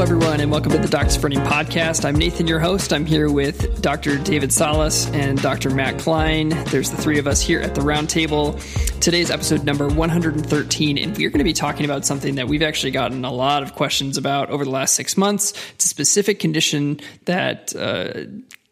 everyone, and welcome to the for Running podcast. I'm Nathan, your host. I'm here with Dr. David Salas and Dr. Matt Klein. There's the three of us here at the round table. Today's episode number 113, and we're going to be talking about something that we've actually gotten a lot of questions about over the last six months. It's a specific condition that uh,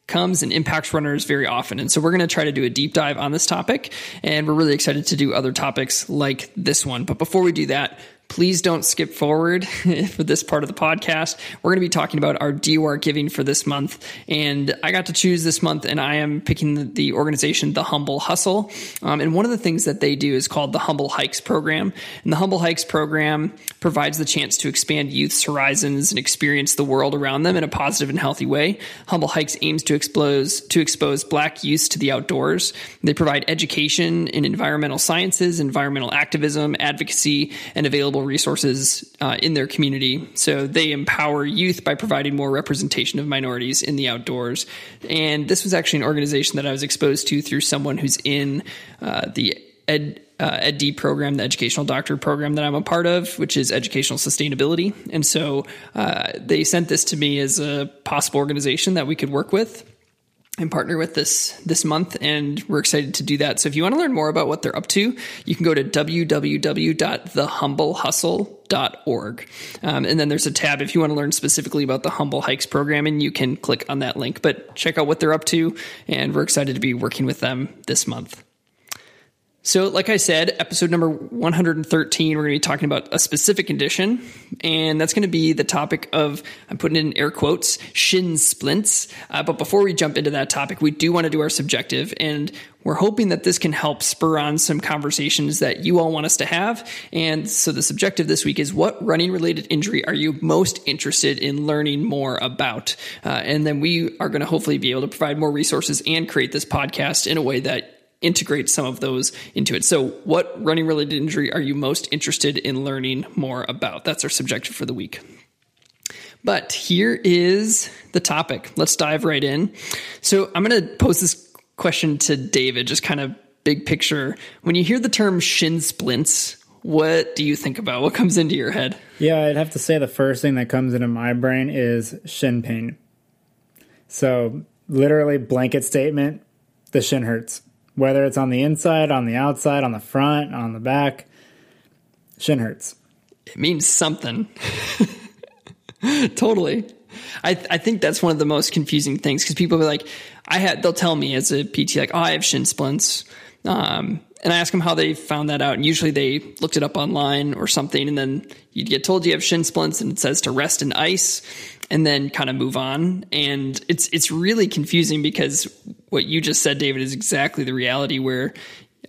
comes and impacts runners very often. And so we're going to try to do a deep dive on this topic. And we're really excited to do other topics like this one. But before we do that, Please don't skip forward for this part of the podcast. We're going to be talking about our DOR giving for this month. And I got to choose this month, and I am picking the, the organization, The Humble Hustle. Um, and one of the things that they do is called the Humble Hikes program. And the Humble Hikes program provides the chance to expand youth's horizons and experience the world around them in a positive and healthy way. Humble Hikes aims to expose, to expose black youth to the outdoors. They provide education in environmental sciences, environmental activism, advocacy, and available resources uh, in their community. So they empower youth by providing more representation of minorities in the outdoors. And this was actually an organization that I was exposed to through someone who's in uh, the ed. Uh, EdD program, the educational doctorate program that I'm a part of, which is educational sustainability. And so uh, they sent this to me as a possible organization that we could work with and partner with this this month and we're excited to do that. So if you want to learn more about what they're up to you can go to www.thehumblehustle.org um, and then there's a tab if you want to learn specifically about the humble hikes program and you can click on that link. But check out what they're up to and we're excited to be working with them this month so, like I said, episode number 113, we're going to be talking about a specific condition, and that's going to be the topic of, I'm putting in air quotes, shin splints. Uh, but before we jump into that topic, we do want to do our subjective, and we're hoping that this can help spur on some conversations that you all want us to have. And so, the subjective this week is what running related injury are you most interested in learning more about? Uh, and then we are going to hopefully be able to provide more resources and create this podcast in a way that integrate some of those into it. So, what running related injury are you most interested in learning more about? That's our subjective for the week. But here is the topic. Let's dive right in. So, I'm going to pose this question to David, just kind of big picture. When you hear the term shin splints, what do you think about? What comes into your head? Yeah, I'd have to say the first thing that comes into my brain is shin pain. So, literally, blanket statement the shin hurts whether it's on the inside, on the outside, on the front, on the back. Shin hurts. It means something. totally. I I think that's one of the most confusing things because people are like, I had they'll tell me as a PT like, oh, I have shin splints, um, and I ask them how they found that out, and usually they looked it up online or something, and then you get told you have shin splints, and it says to rest in ice, and then kind of move on. And it's it's really confusing because what you just said, David, is exactly the reality where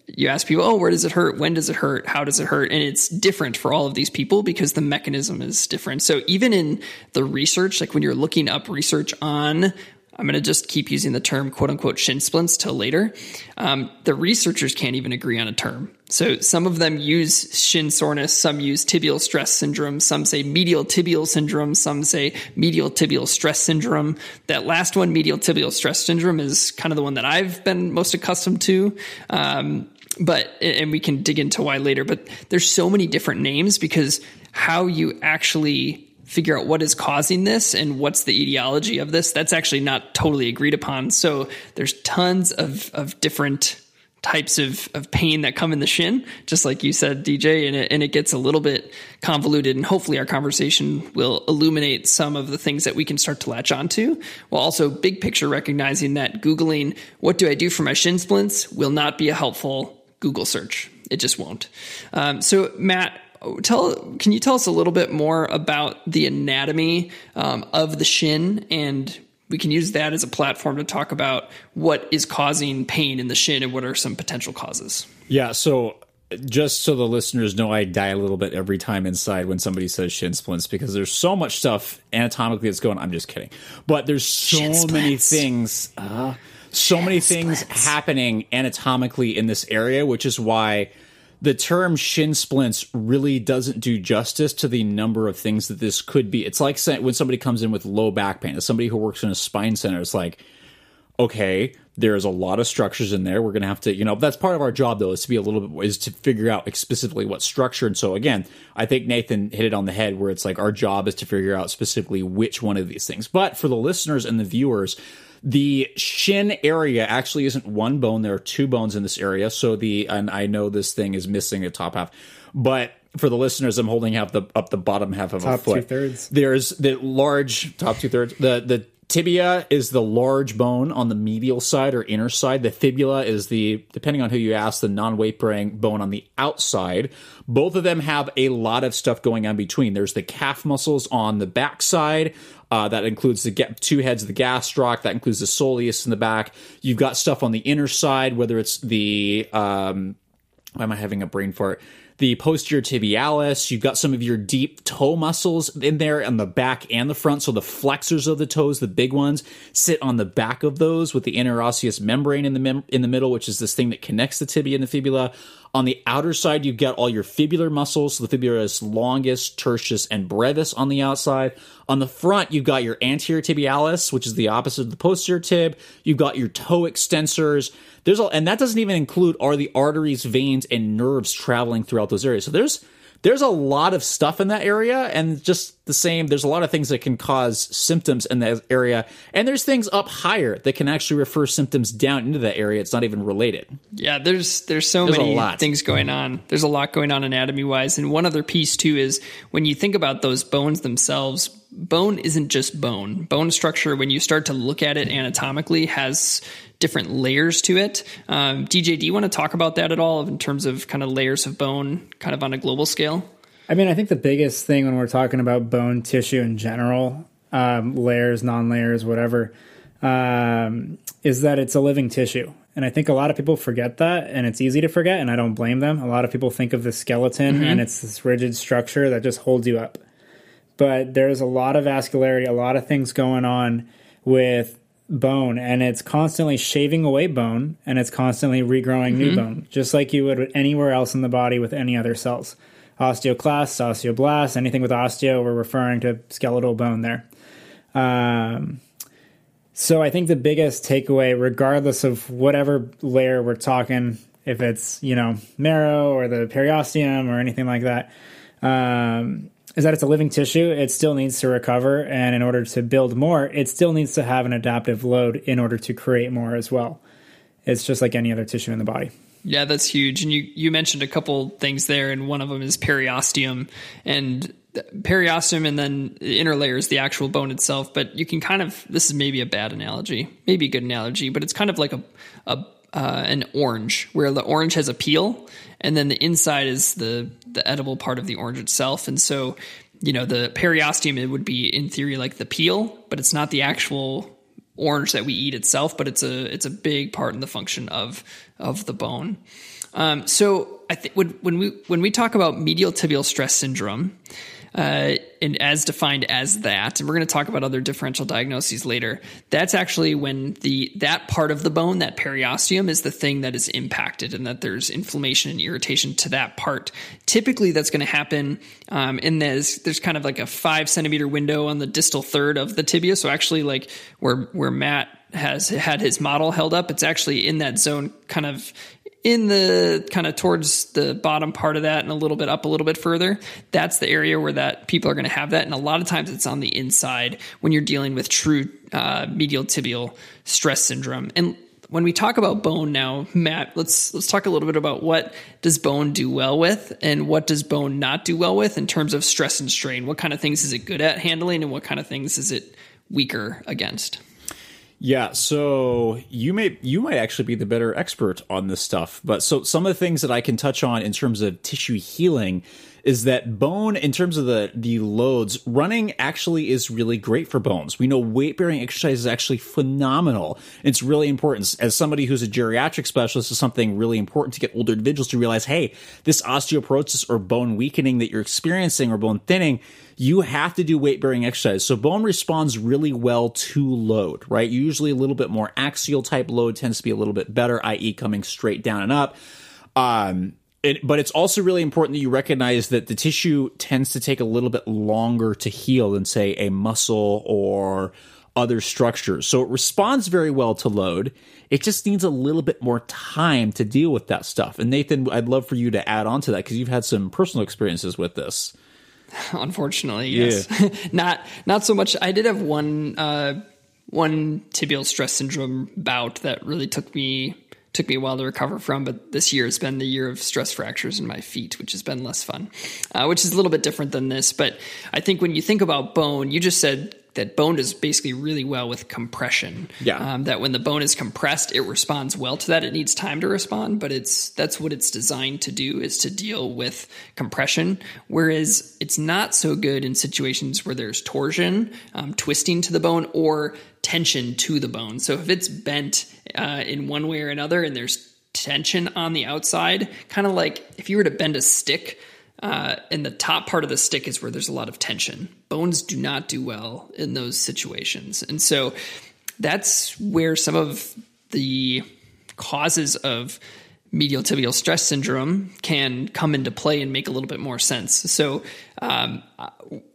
you ask people, oh, where does it hurt? When does it hurt? How does it hurt? And it's different for all of these people because the mechanism is different. So even in the research, like when you're looking up research on I'm going to just keep using the term quote unquote shin splints till later. Um, the researchers can't even agree on a term. So some of them use shin soreness, some use tibial stress syndrome, some say medial tibial syndrome, some say medial tibial stress syndrome. That last one, medial tibial stress syndrome, is kind of the one that I've been most accustomed to. Um, but and we can dig into why later. But there's so many different names because how you actually figure out what is causing this and what's the etiology of this, that's actually not totally agreed upon. So there's tons of, of different types of, of pain that come in the shin, just like you said, DJ, and it, and it gets a little bit convoluted. And hopefully, our conversation will illuminate some of the things that we can start to latch onto, while also big picture recognizing that Googling, what do I do for my shin splints, will not be a helpful Google search. It just won't. Um, so, Matt, tell can you tell us a little bit more about the anatomy um, of the shin? And we can use that as a platform to talk about what is causing pain in the shin and what are some potential causes. Yeah so just so the listeners know i die a little bit every time inside when somebody says shin splints because there's so much stuff anatomically that's going i'm just kidding. But there's so many things uh, so shin many things happening anatomically in this area which is why the term shin splints really doesn't do justice to the number of things that this could be. It's like when somebody comes in with low back pain, as somebody who works in a spine center, it's like, okay, there's a lot of structures in there. We're going to have to, you know, that's part of our job though, is to be a little bit, is to figure out specifically what structure. And so again, I think Nathan hit it on the head where it's like our job is to figure out specifically which one of these things. But for the listeners and the viewers, the shin area actually isn't one bone. There are two bones in this area. So the, and I know this thing is missing a top half, but for the listeners, I'm holding up the up the bottom half of Top a foot. two-thirds. There's the large top two thirds. The the tibia is the large bone on the medial side or inner side. The fibula is the depending on who you ask, the non weight bearing bone on the outside. Both of them have a lot of stuff going on between. There's the calf muscles on the back side. Uh, that includes the ga- two heads of the gastroc. That includes the soleus in the back. You've got stuff on the inner side, whether it's the um, why am I having a brain fart? The posterior tibialis. You've got some of your deep toe muscles in there on the back and the front. So the flexors of the toes, the big ones, sit on the back of those with the interosseous membrane in the mem- in the middle, which is this thing that connects the tibia and the fibula. On the outer side, you've got all your fibular muscles. So the fibularis longus, tertius, and brevis on the outside. On the front, you've got your anterior tibialis, which is the opposite of the posterior tib. You've got your toe extensors. There's a, and that doesn't even include are the arteries, veins, and nerves traveling throughout those areas. So there's there's a lot of stuff in that area and just the same there's a lot of things that can cause symptoms in that area and there's things up higher that can actually refer symptoms down into that area it's not even related Yeah, there's there's so There's many things going mm-hmm. on. There's a lot going on anatomy wise, and one other piece too is when you think about those bones themselves. Bone isn't just bone. Bone structure, when you start to look at it anatomically, has different layers to it. Um, DJ, do you want to talk about that at all in terms of kind of layers of bone, kind of on a global scale? I mean, I think the biggest thing when we're talking about bone tissue in general, um, layers, non layers, whatever, um, is that it's a living tissue. And I think a lot of people forget that, and it's easy to forget, and I don't blame them. A lot of people think of the skeleton and it's this rigid structure that just holds you up. But there's a lot of vascularity, a lot of things going on with bone, and it's constantly shaving away bone and it's constantly regrowing new bone, just like you would anywhere else in the body with any other cells. Osteoclasts, osteoblasts, anything with osteo, we're referring to skeletal bone there. Um, so I think the biggest takeaway, regardless of whatever layer we're talking, if it's you know marrow or the periosteum or anything like that, um, is that it's a living tissue. It still needs to recover, and in order to build more, it still needs to have an adaptive load in order to create more as well. It's just like any other tissue in the body. Yeah, that's huge. And you, you mentioned a couple things there, and one of them is periosteum. And periosteum and then the inner layer is the actual bone itself. But you can kind of, this is maybe a bad analogy, maybe a good analogy, but it's kind of like a, a uh, an orange, where the orange has a peel, and then the inside is the the edible part of the orange itself. And so, you know, the periosteum it would be in theory like the peel, but it's not the actual orange that we eat itself, but it's a it's a big part in the function of of the bone. Um, so I think when, when we when we talk about medial tibial stress syndrome, uh, and as defined as that, and we're going to talk about other differential diagnoses later. That's actually when the that part of the bone, that periosteum, is the thing that is impacted, and that there's inflammation and irritation to that part. Typically, that's going to happen, um, and there's there's kind of like a five centimeter window on the distal third of the tibia. So actually, like where where Matt has had his model held up, it's actually in that zone, kind of in the kind of towards the bottom part of that and a little bit up a little bit further. That's the area where that people are going to have that. And a lot of times it's on the inside when you're dealing with true uh, medial tibial stress syndrome. And when we talk about bone now matt let's let's talk a little bit about what does bone do well with and what does bone not do well with in terms of stress and strain. What kind of things is it good at handling and what kind of things is it weaker against Yeah, so you may you might actually be the better expert on this stuff. But so some of the things that I can touch on in terms of tissue healing is that bone in terms of the the loads running actually is really great for bones. We know weight bearing exercise is actually phenomenal. It's really important as somebody who's a geriatric specialist is something really important to get older individuals to realize, hey, this osteoporosis or bone weakening that you're experiencing or bone thinning you have to do weight bearing exercise. So bone responds really well to load, right? Usually a little bit more axial type load tends to be a little bit better, i.e., coming straight down and up. Um, it, but it's also really important that you recognize that the tissue tends to take a little bit longer to heal than, say, a muscle or other structures. So it responds very well to load. It just needs a little bit more time to deal with that stuff. And Nathan, I'd love for you to add on to that because you've had some personal experiences with this. Unfortunately, yes. Yeah. not not so much. I did have one uh, one tibial stress syndrome bout that really took me took me a while to recover from, but this year has been the year of stress fractures in my feet, which has been less fun, uh, which is a little bit different than this. But I think when you think about bone, you just said that bone does basically really well with compression. Yeah. Um, that when the bone is compressed, it responds well to that. It needs time to respond, but it's that's what it's designed to do is to deal with compression. Whereas it's not so good in situations where there's torsion, um, twisting to the bone, or tension to the bone. So if it's bent uh, in one way or another, and there's tension on the outside, kind of like if you were to bend a stick uh, and the top part of the stick is where there's a lot of tension. Bones do not do well in those situations. And so that's where some of the causes of medial tibial stress syndrome can come into play and make a little bit more sense. So, um,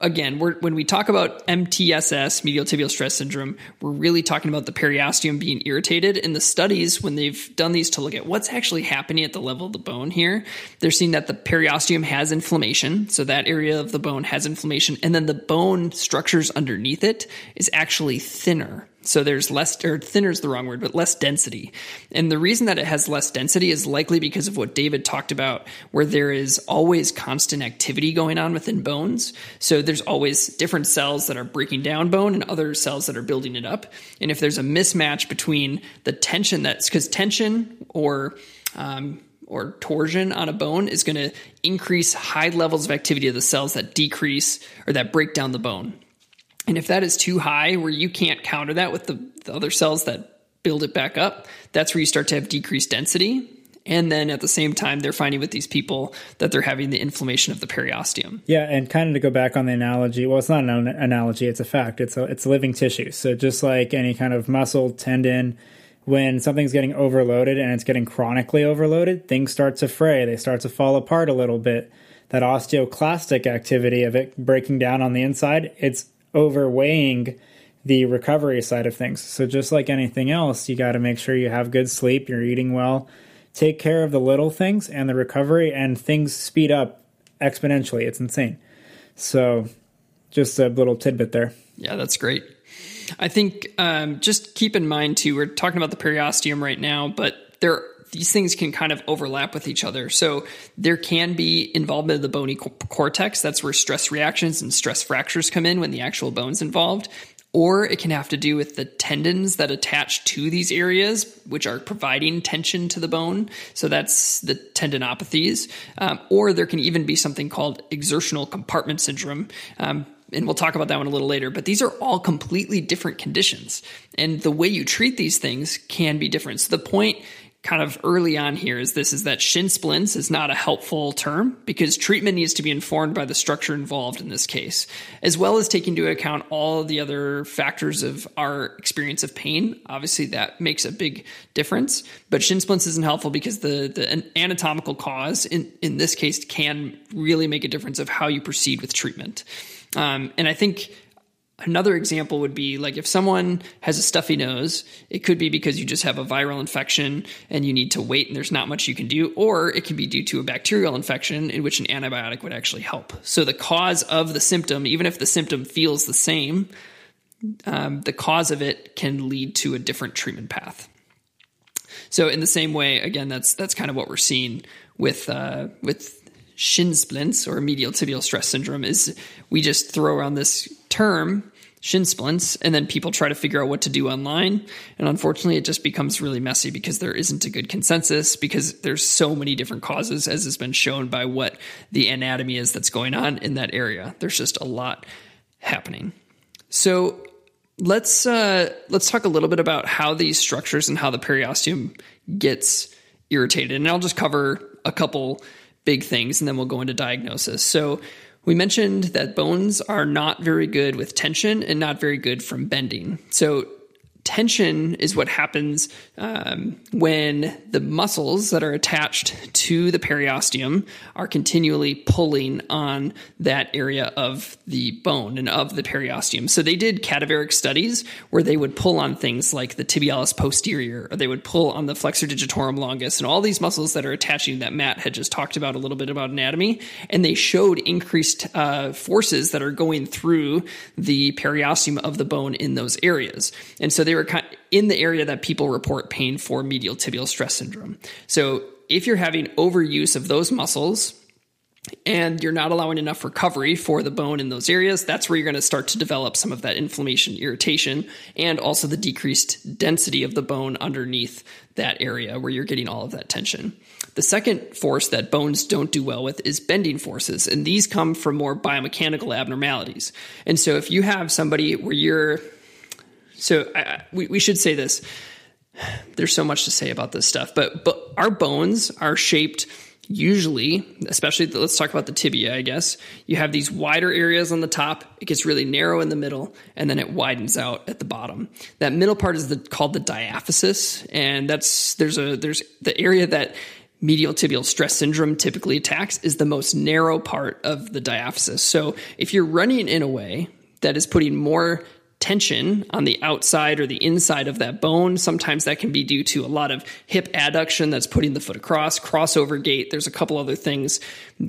again, when we talk about MTSS, medial tibial stress syndrome, we're really talking about the periosteum being irritated. In the studies, when they've done these to look at what's actually happening at the level of the bone here, they're seeing that the periosteum has inflammation. So that area of the bone has inflammation, and then the bone structures underneath it is actually thinner. So there's less, or thinner is the wrong word, but less density. And the reason that it has less density is likely because of what David talked about, where there is always constant activity going on within bones. So there's always different cells that are breaking down bone and other cells that are building it up. And if there's a mismatch between the tension that's, because tension or, um, or torsion on a bone is going to increase high levels of activity of the cells that decrease or that break down the bone. And if that is too high, where you can't counter that with the, the other cells that build it back up, that's where you start to have decreased density. And then at the same time, they're finding with these people that they're having the inflammation of the periosteum. Yeah, and kind of to go back on the analogy, well, it's not an analogy; it's a fact. It's a it's living tissue. So just like any kind of muscle, tendon, when something's getting overloaded and it's getting chronically overloaded, things start to fray. They start to fall apart a little bit. That osteoclastic activity of it breaking down on the inside, it's overweighing the recovery side of things. So just like anything else, you got to make sure you have good sleep, you're eating well, take care of the little things and the recovery and things speed up exponentially. It's insane. So just a little tidbit there. Yeah, that's great. I think um, just keep in mind too, we're talking about the periosteum right now, but there these things can kind of overlap with each other. So there can be involvement of the bony cortex. That's where stress reactions and stress fractures come in when the actual bone's involved. Or it can have to do with the tendons that attach to these areas, which are providing tension to the bone. So that's the tendinopathies. Um, or there can even be something called exertional compartment syndrome. Um, and we'll talk about that one a little later, but these are all completely different conditions. And the way you treat these things can be different. So the point kind of early on here is this is that shin splints is not a helpful term because treatment needs to be informed by the structure involved in this case, as well as taking into account all the other factors of our experience of pain. Obviously, that makes a big difference. But shin splints isn't helpful because the, the anatomical cause in, in this case can really make a difference of how you proceed with treatment. Um, and I think Another example would be like if someone has a stuffy nose, it could be because you just have a viral infection and you need to wait and there's not much you can do, or it can be due to a bacterial infection in which an antibiotic would actually help. So the cause of the symptom, even if the symptom feels the same, um, the cause of it can lead to a different treatment path. So in the same way, again, that's that's kind of what we're seeing with uh, with shin splints or medial tibial stress syndrome is we just throw around this term shin splints and then people try to figure out what to do online. And unfortunately it just becomes really messy because there isn't a good consensus because there's so many different causes as has been shown by what the anatomy is that's going on in that area. There's just a lot happening. So let's uh, let's talk a little bit about how these structures and how the periosteum gets irritated. And i'll just cover a couple big things, and then we'll go into diagnosis. So, we mentioned that bones are not very good with tension and not very good from bending. So, tension is what happens um, when the muscles that are attached to the periosteum are continually pulling on that area of the bone and of the periosteum. So they did cadaveric studies where they would pull on things like the tibialis posterior, or they would pull on the flexor digitorum longus, and all these muscles that are attaching that Matt had just talked about a little bit about anatomy, and they showed increased uh, forces that are going through the periosteum of the bone in those areas. And so they were kind of in the area that people report pain for medial tibial stress syndrome. So if you're having overuse of those muscles, and you're not allowing enough recovery for the bone in those areas, that's where you're going to start to develop some of that inflammation, irritation, and also the decreased density of the bone underneath that area where you're getting all of that tension. The second force that bones don't do well with is bending forces, and these come from more biomechanical abnormalities. And so if you have somebody where you're so I, we, we should say this. There's so much to say about this stuff, but but our bones are shaped usually, especially the, let's talk about the tibia, I guess. You have these wider areas on the top, it gets really narrow in the middle, and then it widens out at the bottom. That middle part is the, called the diaphysis, and that's there's a there's the area that medial tibial stress syndrome typically attacks is the most narrow part of the diaphysis. So if you're running in a way that is putting more tension on the outside or the inside of that bone. Sometimes that can be due to a lot of hip adduction that's putting the foot across, crossover gait. There's a couple other things.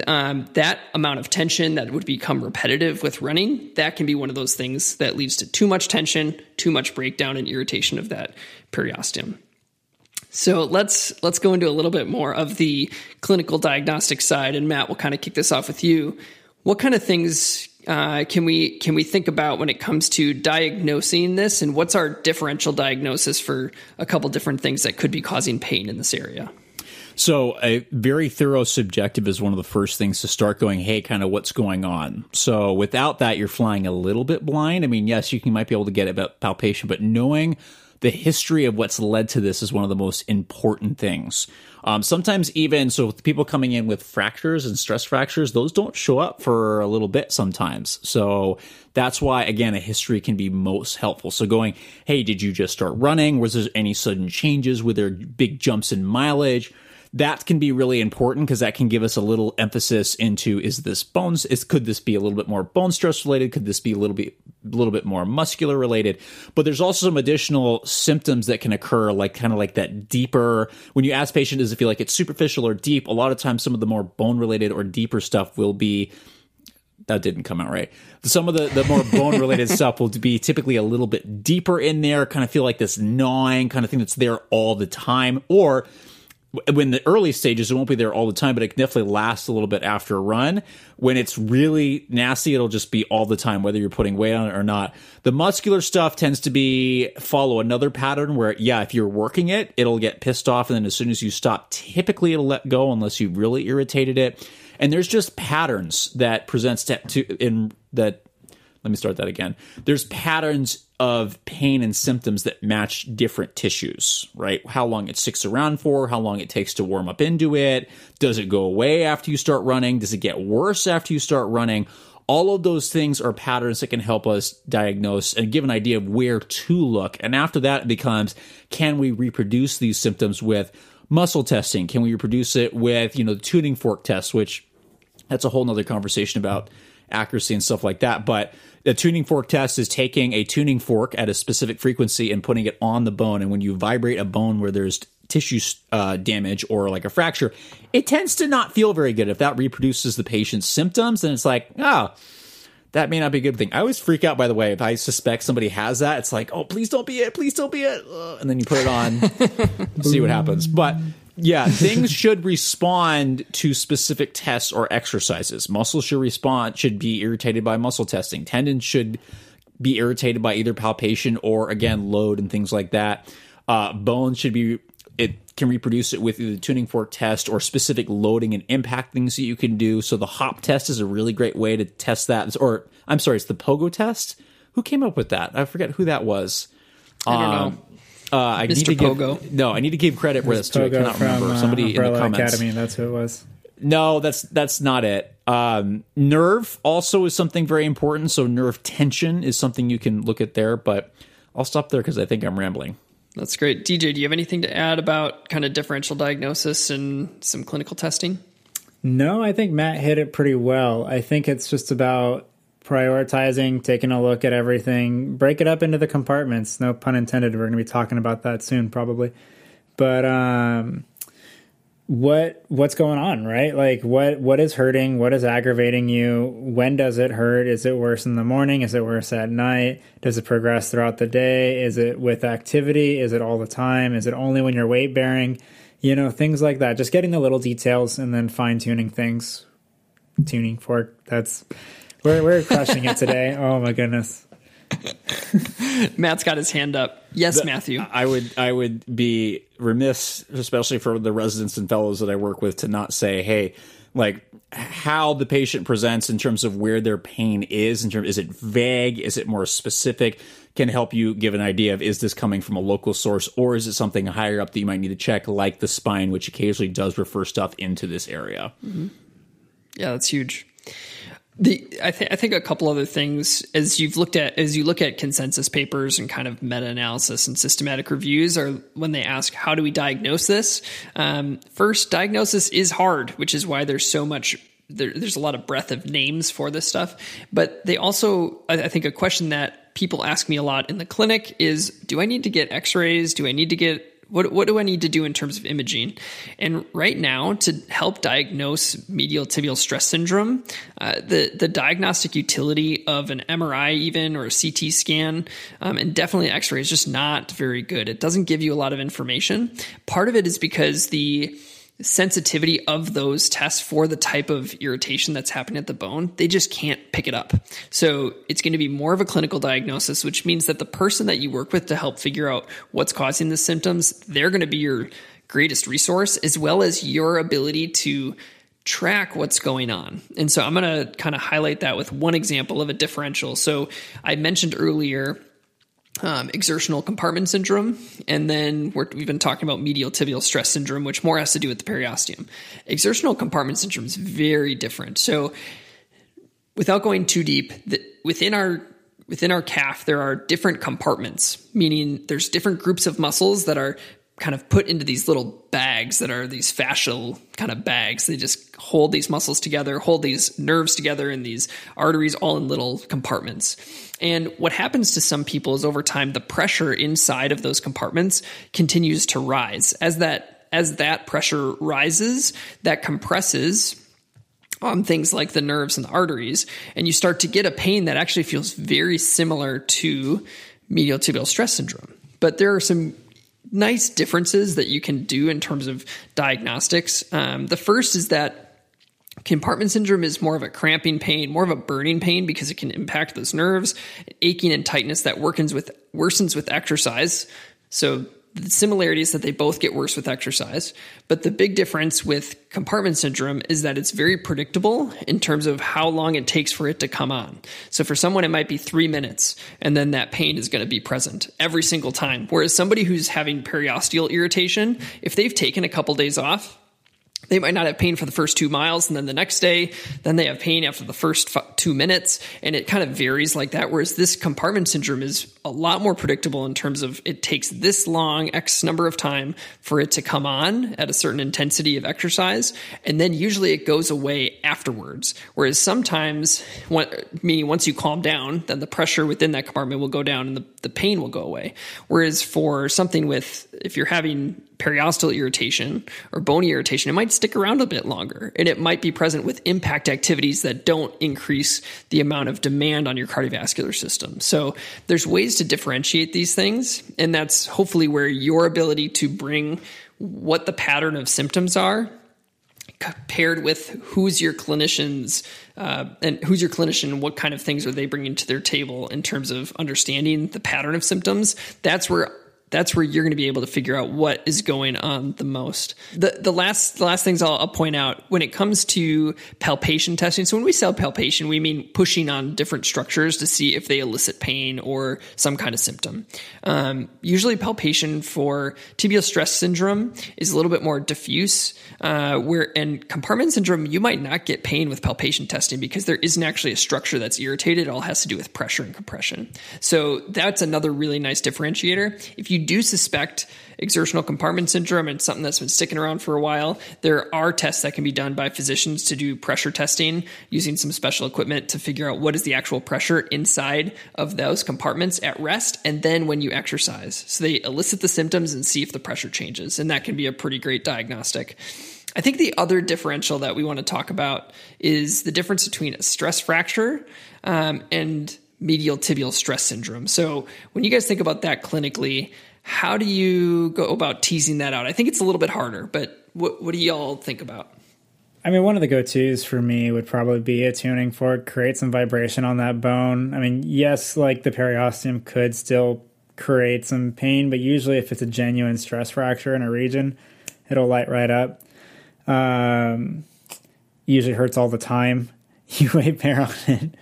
Um, that amount of tension that would become repetitive with running, that can be one of those things that leads to too much tension, too much breakdown and irritation of that periosteum. So let's let's go into a little bit more of the clinical diagnostic side, and Matt will kind of kick this off with you. What kind of things uh, can we can we think about when it comes to diagnosing this, and what's our differential diagnosis for a couple different things that could be causing pain in this area? So, a very thorough subjective is one of the first things to start going, hey, kind of what's going on. So, without that, you're flying a little bit blind. I mean, yes, you can, might be able to get about palpation, but knowing the history of what's led to this is one of the most important things. Um, sometimes even so, people coming in with fractures and stress fractures, those don't show up for a little bit sometimes. So that's why again a history can be most helpful. So going, hey, did you just start running? Was there any sudden changes? Were there big jumps in mileage? That can be really important because that can give us a little emphasis into is this bones is could this be a little bit more bone stress related could this be a little bit a little bit more muscular related but there's also some additional symptoms that can occur like kind of like that deeper when you ask patient does it feel like it's superficial or deep a lot of times some of the more bone related or deeper stuff will be that didn't come out right. Some of the, the more bone related stuff will be typically a little bit deeper in there, kind of feel like this gnawing kind of thing that's there all the time. Or when the early stages, it won't be there all the time, but it can definitely last a little bit after a run. When it's really nasty, it'll just be all the time, whether you're putting weight on it or not. The muscular stuff tends to be follow another pattern where, yeah, if you're working it, it'll get pissed off. And then as soon as you stop, typically it'll let go unless you really irritated it. And there's just patterns that presents to, to in that let me start that again. There's patterns of pain and symptoms that match different tissues, right? How long it sticks around for, how long it takes to warm up into it. Does it go away after you start running? Does it get worse after you start running? All of those things are patterns that can help us diagnose and give an idea of where to look. And after that, it becomes can we reproduce these symptoms with muscle testing? Can we reproduce it with, you know, the tuning fork test, which that's a whole nother conversation about accuracy and stuff like that. But the tuning fork test is taking a tuning fork at a specific frequency and putting it on the bone. And when you vibrate a bone where there's tissue uh, damage or like a fracture, it tends to not feel very good. If that reproduces the patient's symptoms, then it's like, oh, that may not be a good thing. I always freak out, by the way, if I suspect somebody has that. It's like, oh, please don't be it. Please don't be it. And then you put it on, see what happens. But yeah, things should respond to specific tests or exercises. Muscles should respond, should be irritated by muscle testing. Tendons should be irritated by either palpation or again load and things like that. Uh, bones should be it can reproduce it with either tuning fork test or specific loading and impact things that you can do. So the hop test is a really great way to test that. Or I'm sorry, it's the pogo test. Who came up with that? I forget who that was. I don't um, know. Uh, I Mr. need to Pogo. give no. I need to give credit where this to. I cannot from, remember. Somebody uh, in the comments. Academy. That's who it was. No, that's that's not it. Um, nerve also is something very important. So nerve tension is something you can look at there. But I'll stop there because I think I'm rambling. That's great. DJ, do you have anything to add about kind of differential diagnosis and some clinical testing? No, I think Matt hit it pretty well. I think it's just about prioritizing, taking a look at everything, break it up into the compartments. No pun intended. We're going to be talking about that soon, probably. But um, what what's going on, right? Like what what is hurting? What is aggravating you? When does it hurt? Is it worse in the morning? Is it worse at night? Does it progress throughout the day? Is it with activity? Is it all the time? Is it only when you're weight bearing? You know, things like that. Just getting the little details and then fine tuning things. Tuning fork. That's we're we're crushing it today. Oh my goodness. Matt's got his hand up. Yes, the, Matthew. I would I would be remiss, especially for the residents and fellows that I work with, to not say, hey, like how the patient presents in terms of where their pain is in terms is it vague is it more specific can help you give an idea of is this coming from a local source or is it something higher up that you might need to check like the spine which occasionally does refer stuff into this area mm-hmm. yeah that's huge the I think I think a couple other things as you've looked at as you look at consensus papers and kind of meta analysis and systematic reviews are when they ask how do we diagnose this. Um, first, diagnosis is hard, which is why there's so much. There, there's a lot of breadth of names for this stuff, but they also I, I think a question that people ask me a lot in the clinic is, do I need to get X-rays? Do I need to get what what do I need to do in terms of imaging? And right now, to help diagnose medial tibial stress syndrome, uh, the the diagnostic utility of an MRI, even or a CT scan, um, and definitely X-ray is just not very good. It doesn't give you a lot of information. Part of it is because the sensitivity of those tests for the type of irritation that's happening at the bone, they just can't pick it up. So it's going to be more of a clinical diagnosis, which means that the person that you work with to help figure out what's causing the symptoms, they're going to be your greatest resource, as well as your ability to track what's going on. And so I'm going to kind of highlight that with one example of a differential. So I mentioned earlier um, exertional compartment syndrome, and then we have been talking about medial tibial stress syndrome, which more has to do with the periosteum. Exertional compartment syndrome is very different. So, without going too deep, the, within our within our calf, there are different compartments, meaning there's different groups of muscles that are kind of put into these little bags that are these fascial kind of bags. They just hold these muscles together, hold these nerves together, and these arteries all in little compartments. And what happens to some people is over time, the pressure inside of those compartments continues to rise. As that, as that pressure rises, that compresses on things like the nerves and the arteries, and you start to get a pain that actually feels very similar to medial tibial stress syndrome. But there are some nice differences that you can do in terms of diagnostics. Um, the first is that Compartment syndrome is more of a cramping pain, more of a burning pain because it can impact those nerves, aching and tightness that worsens with worsens with exercise. So the similarity is that they both get worse with exercise. But the big difference with compartment syndrome is that it's very predictable in terms of how long it takes for it to come on. So for someone, it might be three minutes, and then that pain is going to be present every single time. Whereas somebody who's having periosteal irritation, if they've taken a couple days off, they might not have pain for the first two miles and then the next day. Then they have pain after the first two minutes. And it kind of varies like that whereas this compartment syndrome is a lot more predictable in terms of it takes this long x number of time for it to come on at a certain intensity of exercise. And then usually it goes away afterwards. Whereas sometimes meaning once you calm down then the pressure within that compartment will go down and the, the pain will go away. Whereas for something with if you're having periosteal irritation or bony irritation, it might stick around a bit longer and it might be present with impact activities that don't increase the amount of demand on your cardiovascular system. So there's ways to differentiate these things. And that's hopefully where your ability to bring what the pattern of symptoms are paired with who's your clinicians uh, and who's your clinician what kind of things are they bringing to their table in terms of understanding the pattern of symptoms that's where that's where you're going to be able to figure out what is going on the most. The the last the last things I'll, I'll, point out when it comes to palpation testing. So when we say palpation, we mean pushing on different structures to see if they elicit pain or some kind of symptom. Um, usually, palpation for tibial stress syndrome is a little bit more diffuse. Uh, where and compartment syndrome, you might not get pain with palpation testing because there isn't actually a structure that's irritated. It all has to do with pressure and compression. So that's another really nice differentiator. If you do suspect exertional compartment syndrome and something that's been sticking around for a while, there are tests that can be done by physicians to do pressure testing using some special equipment to figure out what is the actual pressure inside of those compartments at rest and then when you exercise. So they elicit the symptoms and see if the pressure changes. And that can be a pretty great diagnostic. I think the other differential that we want to talk about is the difference between a stress fracture um, and medial tibial stress syndrome. So when you guys think about that clinically, how do you go about teasing that out? I think it's a little bit harder, but what, what do y'all think about? I mean, one of the go tos for me would probably be a tuning fork, create some vibration on that bone. I mean, yes, like the periosteum could still create some pain, but usually if it's a genuine stress fracture in a region, it'll light right up. Um, usually hurts all the time. You weight bear on it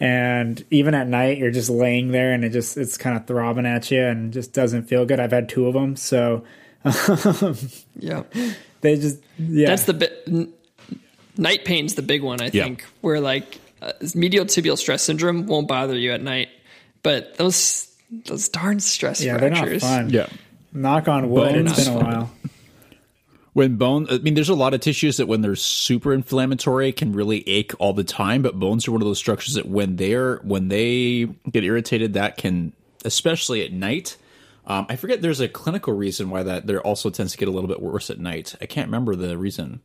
and even at night you're just laying there and it just it's kind of throbbing at you and just doesn't feel good. I've had two of them so yeah. they just yeah. That's the bit night pain's the big one i think where like uh, medial tibial stress syndrome won't bother you at night but those those darn stress yeah fractures they're not fun. Yeah. Knock on wood Bones. it's been a while when bone i mean there's a lot of tissues that when they're super inflammatory can really ache all the time but bones are one of those structures that when they're when they get irritated that can especially at night um, i forget there's a clinical reason why that there also tends to get a little bit worse at night i can't remember the reason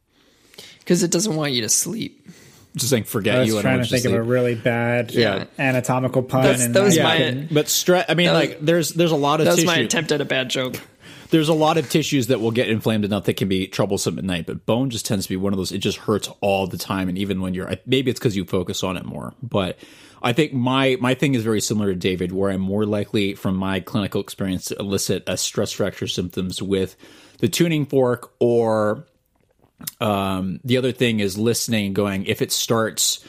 because it doesn't want you to sleep just saying forget I was you. trying to think of a really bad yeah. anatomical pun. That's, and that was my, but stress. I mean, like there's there's a lot of. That was tissue. my attempt at a bad joke there's a lot of tissues that will get inflamed enough that can be troublesome at night, but bone just tends to be one of those. It just hurts all the time, and even when you're maybe it's because you focus on it more. But I think my my thing is very similar to David, where I'm more likely from my clinical experience to elicit a stress fracture symptoms with the tuning fork or um, the other thing is listening, going if it starts,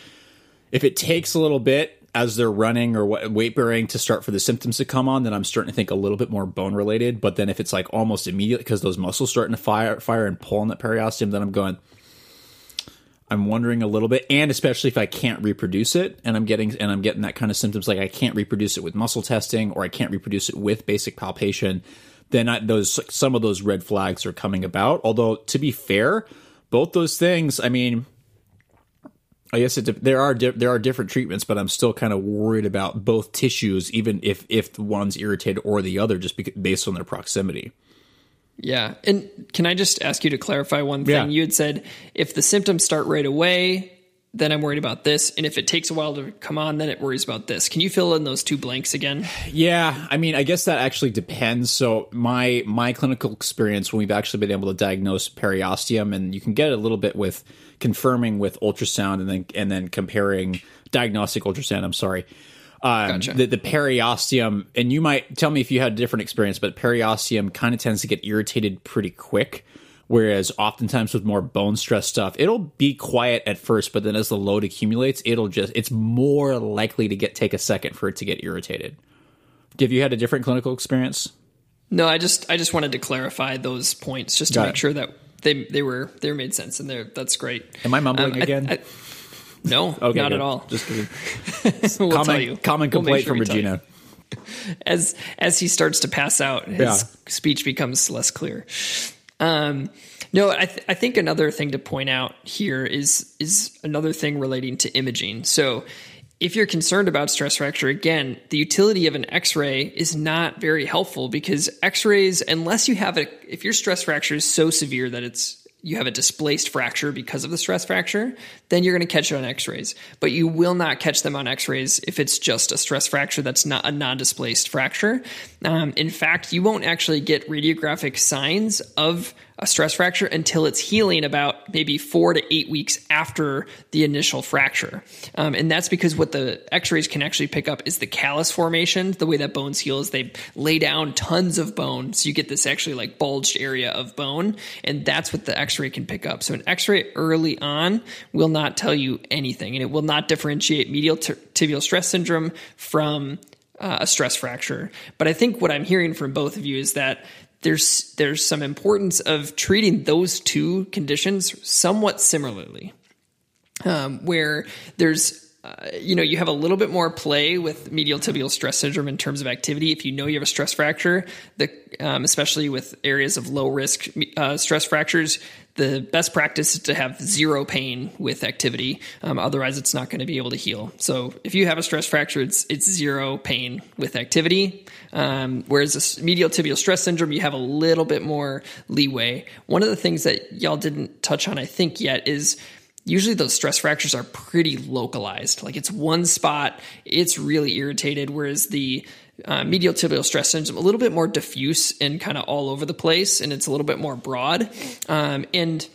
if it takes a little bit as they're running or weight bearing to start for the symptoms to come on, then I'm starting to think a little bit more bone related. But then if it's like almost immediate because those muscles starting to fire, fire and pull on that periosteum, then I'm going. I'm wondering a little bit, and especially if I can't reproduce it, and I'm getting and I'm getting that kind of symptoms, like I can't reproduce it with muscle testing, or I can't reproduce it with basic palpation, then I, those some of those red flags are coming about. Although to be fair, both those things, I mean, I guess it, there are di- there are different treatments, but I'm still kind of worried about both tissues, even if if one's irritated or the other, just based on their proximity. Yeah, and can I just ask you to clarify one thing? Yeah. You had said if the symptoms start right away, then I'm worried about this, and if it takes a while to come on, then it worries about this. Can you fill in those two blanks again? Yeah, I mean, I guess that actually depends. So my my clinical experience when we've actually been able to diagnose periosteum, and you can get a little bit with confirming with ultrasound and then and then comparing diagnostic ultrasound. I'm sorry. Um, gotcha. the, the periosteum, and you might tell me if you had a different experience, but periosteum kind of tends to get irritated pretty quick. Whereas oftentimes with more bone stress stuff, it'll be quiet at first, but then as the load accumulates, it'll just it's more likely to get take a second for it to get irritated. Have you had a different clinical experience? No, I just I just wanted to clarify those points just to Got make it. sure that they they were they made sense and they're that's great. Am I mumbling um, again? I, I, no, okay, not good. at all. Just kidding. we'll common, common complaint we'll sure from Regina. As as he starts to pass out, his yeah. speech becomes less clear. Um, no, I, th- I think another thing to point out here is is another thing relating to imaging. So if you're concerned about stress fracture, again, the utility of an x-ray is not very helpful because x-rays, unless you have a, if your stress fracture is so severe that it's, you have a displaced fracture because of the stress fracture, then you're going to catch it on x-rays. But you will not catch them on x-rays if it's just a stress fracture that's not a non-displaced fracture. Um, in fact, you won't actually get radiographic signs of a stress fracture until it's healing about maybe four to eight weeks after the initial fracture. Um, and that's because what the x rays can actually pick up is the callus formation. The way that bones heal is they lay down tons of bone. So you get this actually like bulged area of bone. And that's what the x ray can pick up. So an x ray early on will not tell you anything and it will not differentiate medial t- tibial stress syndrome from uh, a stress fracture. But I think what I'm hearing from both of you is that there's there's some importance of treating those two conditions somewhat similarly, um, where there's uh, you know, you have a little bit more play with medial tibial stress syndrome in terms of activity. If you know you have a stress fracture, the, um, especially with areas of low risk uh, stress fractures, the best practice is to have zero pain with activity. Um, otherwise, it's not going to be able to heal. So, if you have a stress fracture, it's it's zero pain with activity. Um, whereas a medial tibial stress syndrome, you have a little bit more leeway. One of the things that y'all didn't touch on, I think, yet is usually those stress fractures are pretty localized. Like it's one spot, it's really irritated, whereas the uh, medial tibial stress syndrome a little bit more diffuse and kind of all over the place, and it's a little bit more broad. Um, and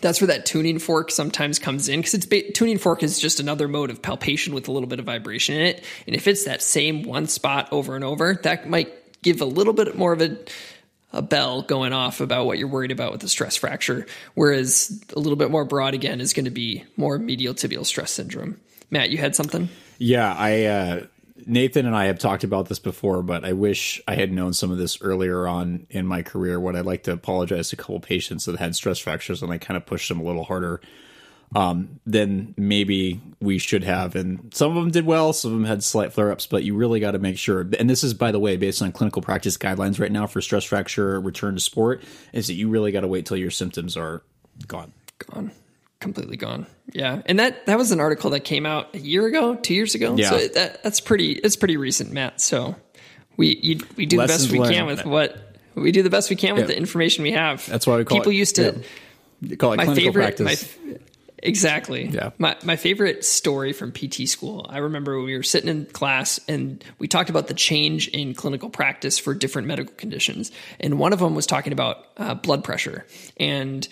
that's where that tuning fork sometimes comes in because it's ba- tuning fork is just another mode of palpation with a little bit of vibration in it. And if it's that same one spot over and over, that might give a little bit more of a a bell going off about what you're worried about with the stress fracture. Whereas a little bit more broad again is going to be more medial tibial stress syndrome. Matt, you had something? Yeah, I uh, Nathan and I have talked about this before, but I wish I had known some of this earlier on in my career. What I'd like to apologize to a couple patients that had stress fractures, and I kind of pushed them a little harder um, then maybe we should have. And some of them did well, some of them had slight flare ups, but you really got to make sure. And this is, by the way, based on clinical practice guidelines right now for stress fracture return to sport, is that you really got to wait till your symptoms are gone. Gone. Completely gone. Yeah. And that, that was an article that came out a year ago, two years ago. Yeah. So that, that's pretty, it's pretty recent, Matt. So we, you, we do Lessons the best we can with what we do the best we can with yeah. the information we have. That's why we call people it, used to yeah. call it my favorite, practice. My, Exactly. Yeah. My my favorite story from PT school. I remember we were sitting in class and we talked about the change in clinical practice for different medical conditions, and one of them was talking about uh, blood pressure and.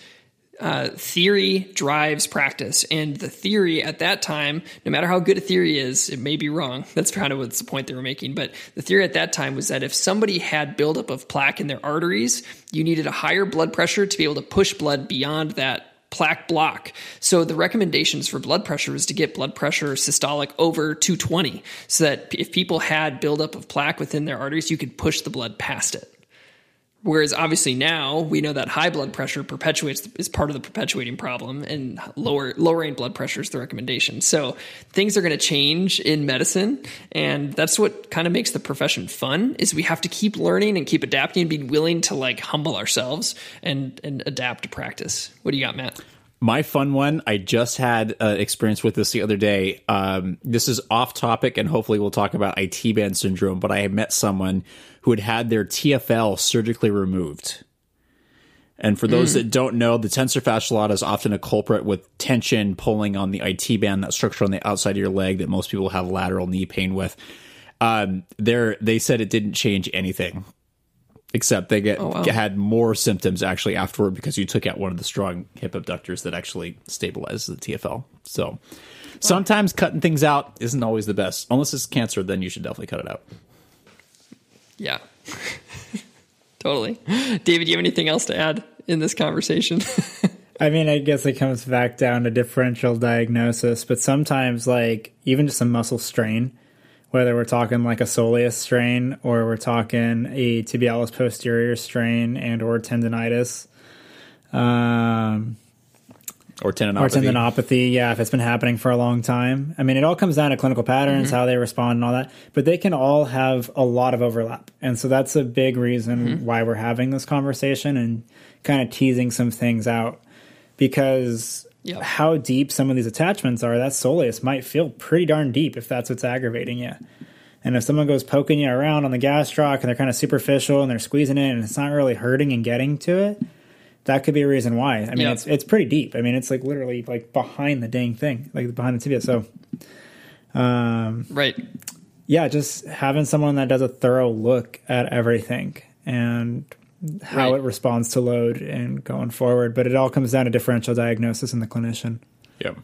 Uh, theory drives practice, and the theory at that time, no matter how good a theory is, it may be wrong. That's kind of what's the point they were making. But the theory at that time was that if somebody had buildup of plaque in their arteries, you needed a higher blood pressure to be able to push blood beyond that plaque block. So the recommendations for blood pressure is to get blood pressure systolic over 220 so that if people had buildup of plaque within their arteries, you could push the blood past it. Whereas obviously now we know that high blood pressure perpetuates is part of the perpetuating problem, and lower lowering blood pressure is the recommendation. So things are going to change in medicine, and that's what kind of makes the profession fun. Is we have to keep learning and keep adapting and be willing to like humble ourselves and and adapt to practice. What do you got, Matt? My fun one, I just had uh, experience with this the other day. Um, this is off topic, and hopefully we'll talk about IT band syndrome. But I met someone who had had their TFL surgically removed. And for those mm. that don't know, the tensor fasciae latae is often a culprit with tension pulling on the IT band, that structure on the outside of your leg that most people have lateral knee pain with. Um, there, they said it didn't change anything, except they get oh, wow. had more symptoms actually afterward because you took out one of the strong hip abductors that actually stabilizes the TFL. So wow. sometimes cutting things out isn't always the best, unless it's cancer. Then you should definitely cut it out. Yeah. totally. David, do you have anything else to add in this conversation? I mean, I guess it comes back down to differential diagnosis, but sometimes, like, even just a muscle strain, whether we're talking like a soleus strain or we're talking a tibialis posterior strain and or tendonitis, um, or tendinopathy. Or tendinopathy, yeah, if it's been happening for a long time. I mean, it all comes down to clinical patterns, mm-hmm. how they respond, and all that. But they can all have a lot of overlap, and so that's a big reason mm-hmm. why we're having this conversation and kind of teasing some things out because yep. how deep some of these attachments are, that soleus might feel pretty darn deep if that's what's aggravating you. And if someone goes poking you around on the gastroc and they're kind of superficial and they're squeezing it and it's not really hurting and getting to it, that could be a reason why. I mean, yep. it's it's pretty deep. I mean, it's like literally like behind the dang thing, like behind the tibia. So, um, right, yeah, just having someone that does a thorough look at everything and how Right. it responds to load and going forward. But it all comes down to differential diagnosis in the clinician. Yep.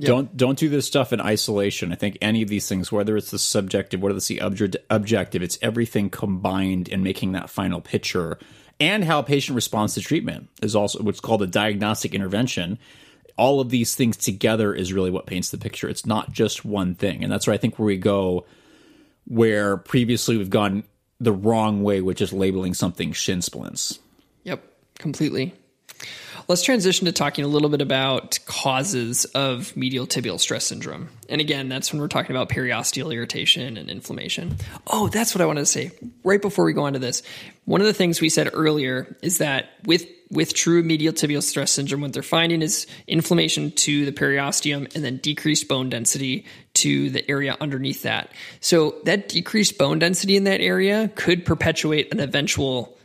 Don't don't do this stuff in isolation. I think any of these things, whether it's the subjective, whether it's the obje- objective, it's everything combined in making that final picture. And how a patient responds to treatment is also what's called a diagnostic intervention. All of these things together is really what paints the picture. It's not just one thing, and that's where I think where we go, where previously we've gone the wrong way, which is labeling something shin splints. Yep, completely. Let's transition to talking a little bit about causes of medial tibial stress syndrome. And again, that's when we're talking about periosteal irritation and inflammation. Oh, that's what I wanted to say right before we go on to this. One of the things we said earlier is that with with true medial tibial stress syndrome, what they're finding is inflammation to the periosteum and then decreased bone density to the area underneath that. So that decreased bone density in that area could perpetuate an eventual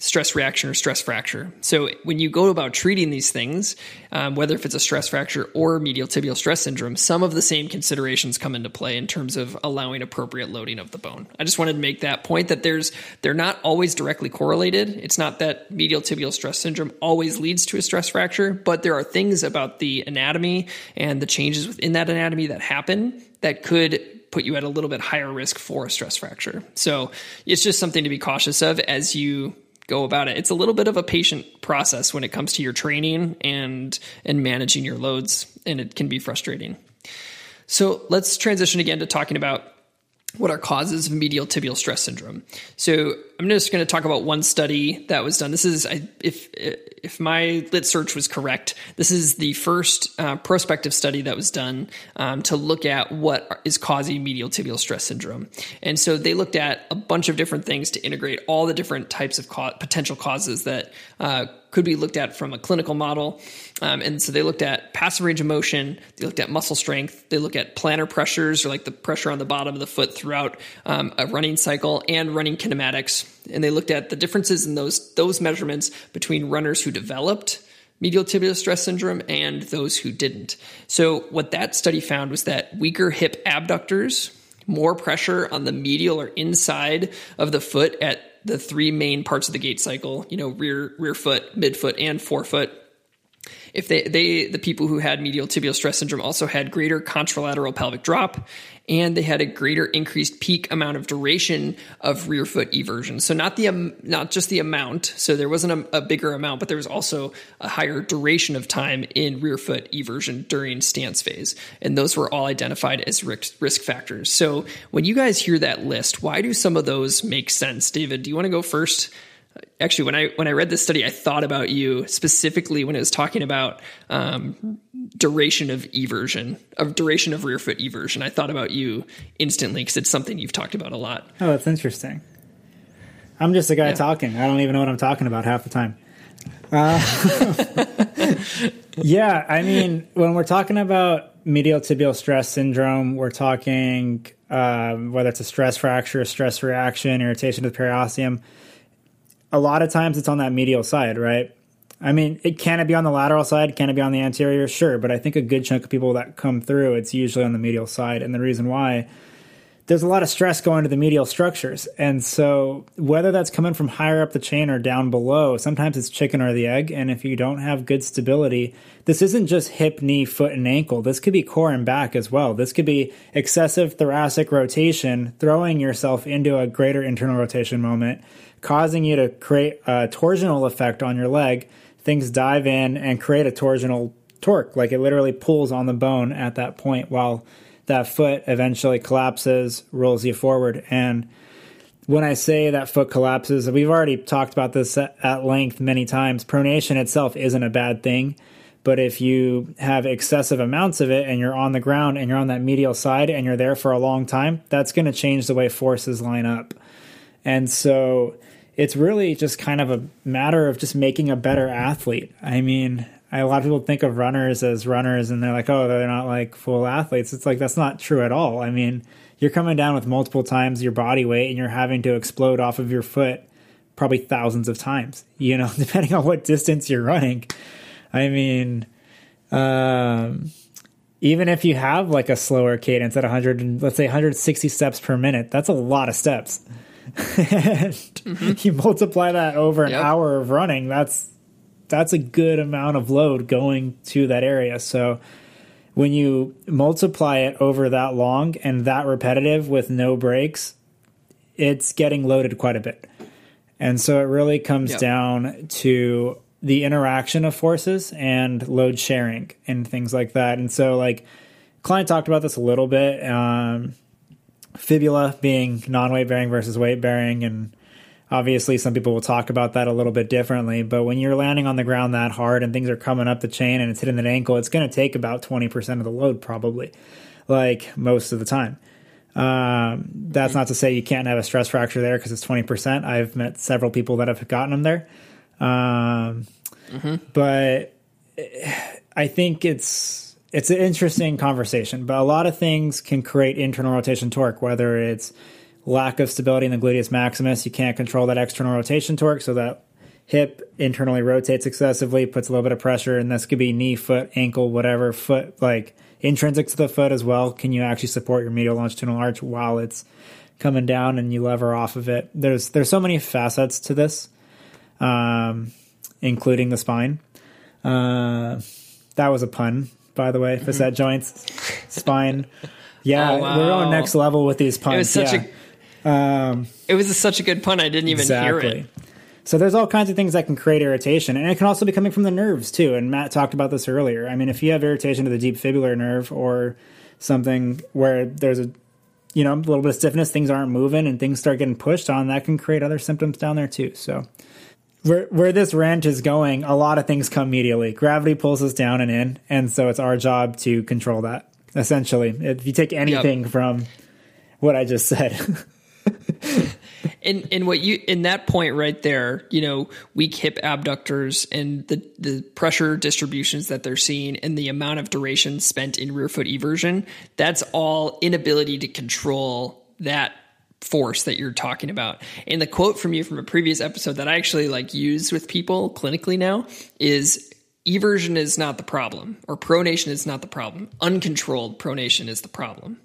stress reaction or stress fracture. So when you go about treating these things, um, whether if it's a stress fracture or medial tibial stress syndrome, some of the same considerations come into play in terms of allowing appropriate loading of the bone. I just wanted to make that point that there's they're not always directly correlated. It's not that medial tibial stress syndrome always leads to a stress fracture, but there are things about the anatomy and the changes within that anatomy that happen that could put you at a little bit higher risk for a stress fracture. So it's just something to be cautious of as you go about it. It's a little bit of a patient process when it comes to your training and and managing your loads and it can be frustrating. So let's transition again to talking about what are causes of medial tibial stress syndrome. So I'm just going to talk about one study that was done. This is, if if my lit search was correct, this is the first uh, prospective study that was done um, to look at what is causing medial tibial stress syndrome. And so they looked at a bunch of different things to integrate all the different types of ca- potential causes that uh, could be looked at from a clinical model. Um, and so they looked at passive range of motion, they looked at muscle strength, they look at plantar pressures or like the pressure on the bottom of the foot throughout um, a running cycle and running kinematics. And they looked at the differences in those those measurements between runners who developed medial tibial stress syndrome and those who didn't. So what that study found was that weaker hip abductors, more pressure on the medial or inside of the foot at the three main parts of the gait cycle, you know, rear rear foot, midfoot, and forefoot. If they, they the people who had medial tibial stress syndrome also had greater contralateral pelvic drop, and they had a greater increased peak amount of duration of rear foot eversion. So not the um, not just the amount. So there wasn't a, a bigger amount, but there was also a higher duration of time in rear foot eversion during stance phase, and those were all identified as risk, risk factors. So when you guys hear that list, why do some of those make sense? David, do you want to go first? Actually when i when i read this study i thought about you specifically when it was talking about um, duration of eversion of duration of rear foot eversion i thought about you instantly because it's something you've talked about a lot Oh, that's interesting. I'm just a guy Yeah. talking. I don't even know what I'm talking about half the time. Uh, yeah, I mean, when we're talking about medial tibial stress syndrome, we're talking um, whether it's a stress fracture, a stress reaction, irritation to the periosteum. A lot of times it's on that medial side, right? I mean, it can it be on the lateral side? Can it be on the anterior? Sure, but I think a good chunk of people that come through, it's usually on the medial side. And the reason why there's a lot of stress going to the medial structures. And so, whether that's coming from higher up the chain or down below, sometimes it's chicken or the egg. And if you don't have good stability, this isn't just hip, knee, foot, and ankle. This could be core and back as well. This could be excessive thoracic rotation, throwing yourself into a greater internal rotation moment, causing you to create a torsional effect on your leg. Things dive in and create a torsional torque, like it literally pulls on the bone at that point while that foot eventually collapses, rolls you forward. And when I say that foot collapses, we've already talked about this at length many times. Pronation itself isn't a bad thing, but if you have excessive amounts of it and you're on the ground and you're on that medial side and you're there for a long time, that's going to change the way forces line up. And so it's really just kind of a matter of just making a better athlete. I mean, a lot of people think of runners as runners and they're like, oh, they're not like full athletes. It's like that's not true at all. I mean, you're coming down with multiple times your body weight and you're having to explode off of your foot probably thousands of times, you know, depending on what distance you're running. I mean, um, even if you have like a slower cadence at 100 and let's say 160 steps per minute, that's a lot of steps. and mm-hmm. you multiply that over an yep. hour of running, that's that's a good amount of load going to that area. So when you multiply it over that long and that repetitive with no breaks, it's getting loaded quite a bit. And so it really comes yep. down to the interaction of forces and load sharing and things like that. And so, like, client talked about this a little bit. Um, fibula being non weight bearing versus weight bearing, and obviously some people will talk about that a little bit differently. But when you're landing on the ground that hard and things are coming up the chain and it's hitting that ankle, it's going to take about 20% of the load, probably, like most of the time. Um, that's not to say you can't have a stress fracture there because it's 20%. I've met several people that have gotten them there. Um, mm-hmm. But I think it's it's an interesting conversation. But a lot of things can create internal rotation torque, whether it's lack of stability in the gluteus maximus, you can't control that external rotation torque, so that hip internally rotates excessively, puts a little bit of pressure, and this could be knee, foot, ankle, whatever, foot, like intrinsic to the foot as well. Can you actually support your medial longitudinal arch while it's coming down and you lever off of it? There's there's so many facets to this um, including the spine. Uh, that was a pun, by the way. Facet joints, spine. Yeah, oh, wow. we're on next level with these puns. It was such yeah. a. Um, it was a, such a good pun. I didn't even exactly. hear it. So there's all kinds of things that can create irritation, and it can also be coming from the nerves too. And Matt talked about this earlier. I mean, if you have irritation to the deep fibular nerve or something where there's a you know a little bit of stiffness, things aren't moving, and things start getting pushed on, that can create other symptoms down there too. So where where this rant is going, a lot of things come immediately. Gravity pulls us down and in, and so it's our job to control that. Essentially, if you take anything yep. from what I just said. in in what you in that point right there, you know, weak hip abductors and the the pressure distributions that they're seeing and the amount of duration spent in rear foot eversion, that's all inability to control that force that you're talking about. And the quote from you from a previous episode that I actually like use with people clinically now is eversion is not the problem or pronation is not the problem. Uncontrolled pronation is the problem.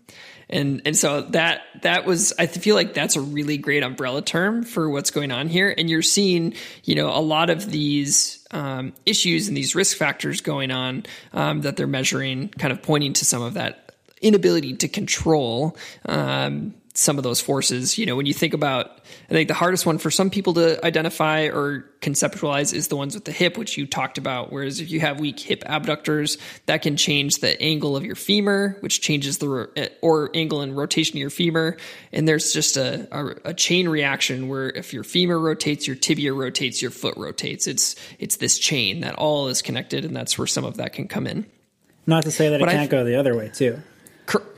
And and so that that was I feel like that's a really great umbrella term for what's going on here. And you're seeing, you know, a lot of these um, issues and these risk factors going on um, that they're measuring, kind of pointing to some of that inability to control um, some of those forces. You know, when you think about, I think the hardest one for some people to identify or conceptualize is the ones with the hip, which you talked about. Whereas if you have weak hip abductors, that can change the angle of your femur, which changes the eh, or angle and rotation of your femur. And there's just a, a, a chain reaction where if your femur rotates, your tibia rotates, your foot rotates. It's it's this chain that all is connected, and that's where some of that can come in. Not to say that it can't go the other way too.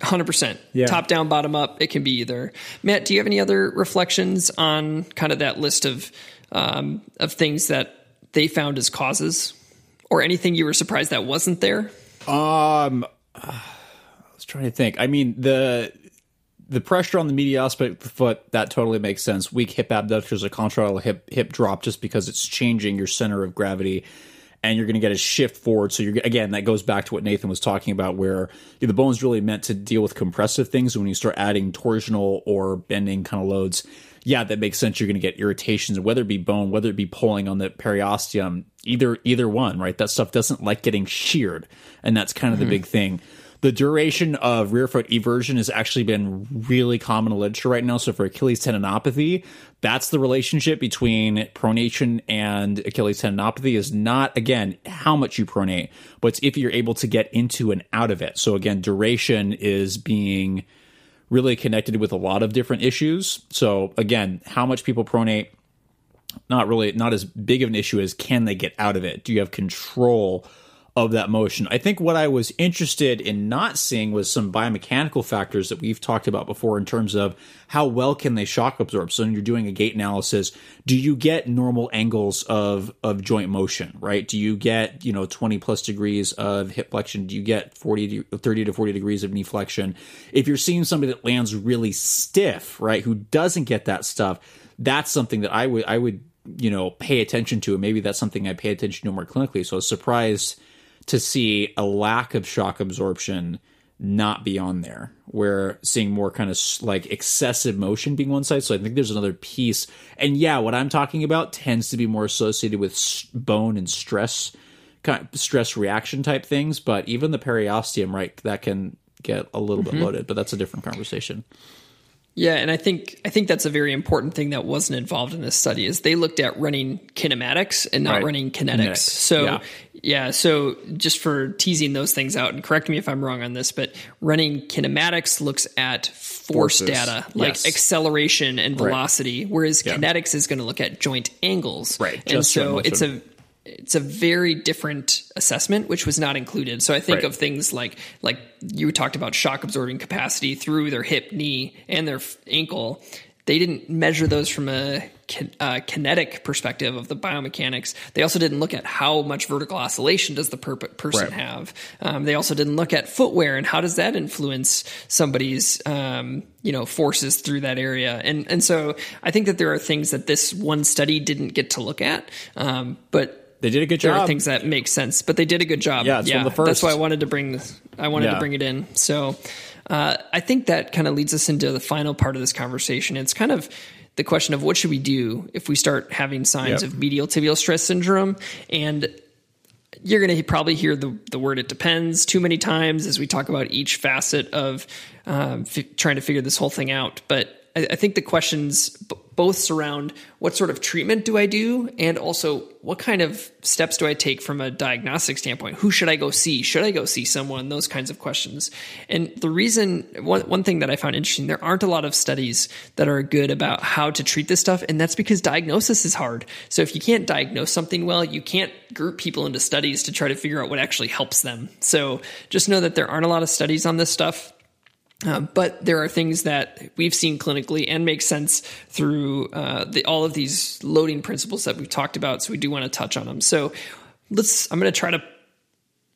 Hundred percent. Top down, bottom up. It can be either. Matt, do you have any other reflections on kind of that list of um, of things that they found as causes, or anything you were surprised that wasn't there? Um, I was trying to think. I mean the the pressure on the medial aspect foot that totally makes sense. Weak hip abductors, a contralateral hip hip drop, just because it's changing your center of gravity and you're going to get a shift forward. So you're again that goes back to what Nathan was talking about, where the bone's really meant to deal with compressive things. When you start adding torsional or bending kind of loads, yeah, that makes sense. You're going to get irritations, whether it be bone, whether it be pulling on the periosteum, either either one, right? That stuff doesn't like getting sheared, and that's kind of mm-hmm. the big thing the duration of rear foot eversion has actually been really common in literature right now. So for Achilles tendinopathy, that's the relationship between pronation and Achilles tendinopathy is not again how much you pronate, but if you're able to get into and out of it. So again, duration is being really connected with a lot of different issues. So again, how much people pronate not really not as big of an issue as can they get out of it? Do you have control of that motion. I think what I was interested in not seeing was some biomechanical factors that we've talked about before in terms of how well can they shock absorb. So when you're doing a gait analysis, do you get normal angles of of joint motion, right? Do you get, you know, 20 plus degrees of hip flexion? Do you get 40 to, 30 to 40 degrees of knee flexion? If you're seeing somebody that lands really stiff, right, who doesn't get that stuff, that's something that I would I would you know pay attention to and maybe that's something i pay attention to more clinically so i was surprised to see a lack of shock absorption not be on there. We're seeing more kind of like excessive motion being one side. So I think there's another piece. And yeah, what I'm talking about tends to be more associated with bone and stress, kind of stress reaction type things. But even the periosteum, right, that can get a little mm-hmm. bit loaded. But that's a different conversation. Yeah, and I think I think that's a very important thing that wasn't involved in this study is they looked at running kinematics and not right. running kinetics. kinetics. So yeah. Yeah, so just for teasing those things out and correct me if I'm wrong on this, but running kinematics looks at force Forces. data like yes. acceleration and velocity, right. whereas yeah. kinetics is going to look at joint angles. Right. And just so it's a it's a very different assessment which was not included so i think right. of things like like you talked about shock absorbing capacity through their hip knee and their ankle they didn't measure those from a uh, kinetic perspective of the biomechanics. They also didn't look at how much vertical oscillation does the per- person right. have. Um, they also didn't look at footwear and how does that influence somebody's um, you know forces through that area. And and so I think that there are things that this one study didn't get to look at, um, but they did a good job. There are things that make sense, but they did a good job. Yeah, it's yeah. One the first. That's why I wanted to bring this. I wanted yeah. to bring it in. So uh, I think that kind of leads us into the final part of this conversation. It's kind of the question of what should we do if we start having signs yep. of medial tibial stress syndrome and you're going to probably hear the, the word it depends too many times as we talk about each facet of um, f- trying to figure this whole thing out. But I, I think the questions both surround what sort of treatment do I do and also what kind of steps do I take from a diagnostic standpoint? Who should I go see? Should I go see someone? Those kinds of questions. And the reason, one, one thing that I found interesting, there aren't a lot of studies that are good about how to treat this stuff. And that's because diagnosis is hard. So if you can't diagnose something well, you can't group people into studies to try to figure out what actually helps them. So just know that there aren't a lot of studies on this stuff. Uh, but there are things that we've seen clinically and make sense through uh, the, all of these loading principles that we've talked about. So we do want to touch on them. So let's. I'm going to try to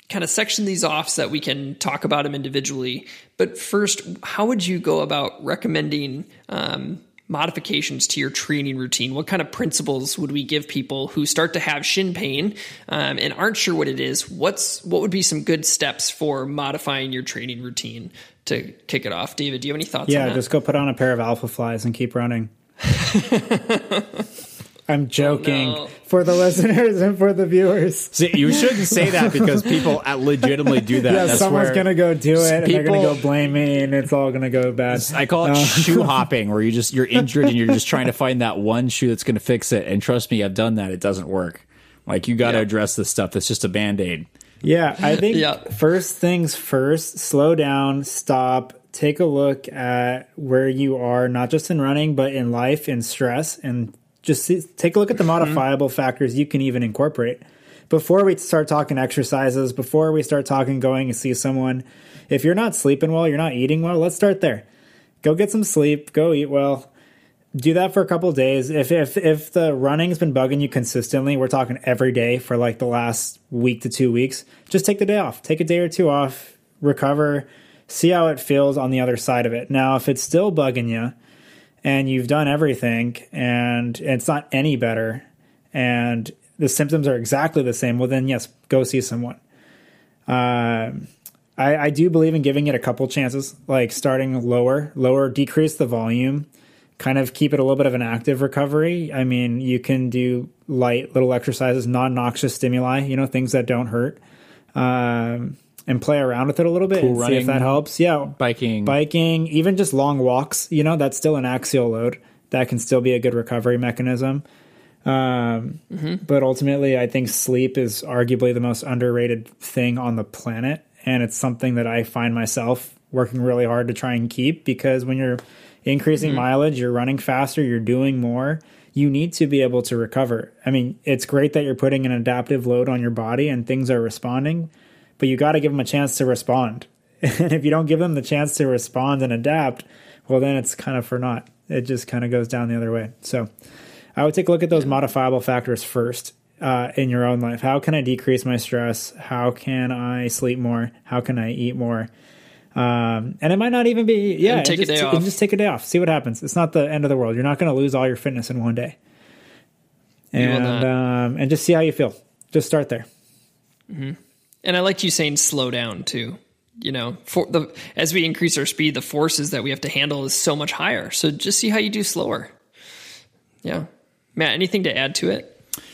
kind of section these off so that we can talk about them individually. But first, how would you go about recommending um, modifications to your training routine? What kind of principles would we give people who start to have shin pain um, and aren't sure what it is? What's what would be some good steps for modifying your training routine to kick it off? David, do you have any thoughts? Yeah, just go put on a pair of Alphaflys and keep running. I'm joking oh, no. for the listeners and for the viewers. See, you shouldn't say that because people legitimately do that. Yeah, That's someone's gonna go do it, people, and they're gonna go blame me, and it's all gonna go bad. I call it uh, shoe hopping, where you just you're injured and you're just trying to find that one shoe that's gonna fix it. And trust me, I've done that. It doesn't work. Like you got to yeah. address this stuff. It's just a band aid. Yeah, I think yeah. first things first. Slow down. Stop take a look at where you are, not just in running, but in life, in stress, and just see, take a look at the modifiable mm-hmm. factors you can even incorporate. Before we start talking exercises before we start talking going and see someone if you're not sleeping well you're not eating well let's start there. Go get some sleep go eat well. Do that for a couple days. If if if the running's been bugging you consistently we're talking every day for like the last week to two weeks just take the day off. Take a day or two off recover see how it feels on the other side of it. Now if it's still bugging you and you've done everything and it's not any better and the symptoms are exactly the same, well, then yes, go see someone. Uh, I, I do believe in giving it a couple chances, like starting lower, lower, decrease the volume, kind of keep it a little bit of an active recovery. I mean, you can do light little exercises, non noxious stimuli, you know, things that don't hurt. Um, and play around with it a little bit cool and running, see if that helps. Yeah, biking, biking, even just long walks. You know, that's still an axial load. That can still be a good recovery mechanism. Um, mm-hmm. But ultimately, I think sleep is arguably the most underrated thing on the planet, and it's something that I find myself working really hard to try and keep because when you're increasing mm-hmm. mileage, you're running faster, you're doing more. You need to be able to recover. I mean, it's great that you're putting an adaptive load on your body and things are responding, but you got to give them a chance to respond. And if you don't give them the chance to respond and adapt, well, then it's kind of for naught. It just kind of goes down the other way. So I would take a look at those modifiable factors first uh, in your own life. How can I decrease my stress? How can I sleep more? How can I eat more? Um, and it might not even be yeah. And take just, a day off. Just take a day off. See what happens. It's not the end of the world. You're not going to lose all your fitness in one day. And um, and just see how you feel. Just start there. Mm-hmm. And I liked you saying slow down too. you know, for the as we increase our speed, the forces that we have to handle is so much higher. So just see how you do slower. Yeah, Matt, anything to add to it?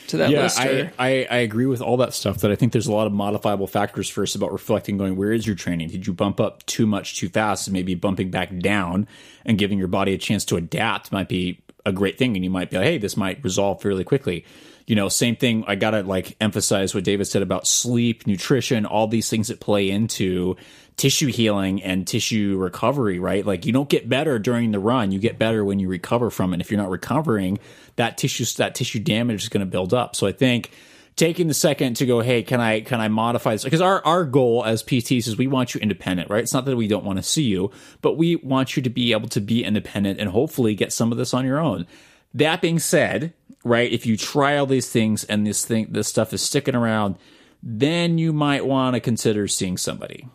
To that yeah, list? I, I, I agree with all that stuff. That I think there's a lot of modifiable factors first about reflecting, going where is your training? Did you bump up too much too fast? And maybe bumping back down and giving your body a chance to adapt might be a great thing. And you might be like, hey, this might resolve fairly quickly. You know, same thing. I gotta like emphasize what David said about sleep, nutrition, all these things that play into tissue healing and tissue recovery, right? Like you don't get better during the run. You get better when you recover from it. And If you're not recovering, that tissue that tissue damage is going to build up. So I think taking the second to go, hey, can I can I modify this? Because our our goal as PTs is we want you independent, right? It's not that we don't want to see you, but we want you to be able to be independent and hopefully get some of this on your own. That being said, right, if you try all these things and this thing this stuff is sticking around, then you might want to consider seeing somebody.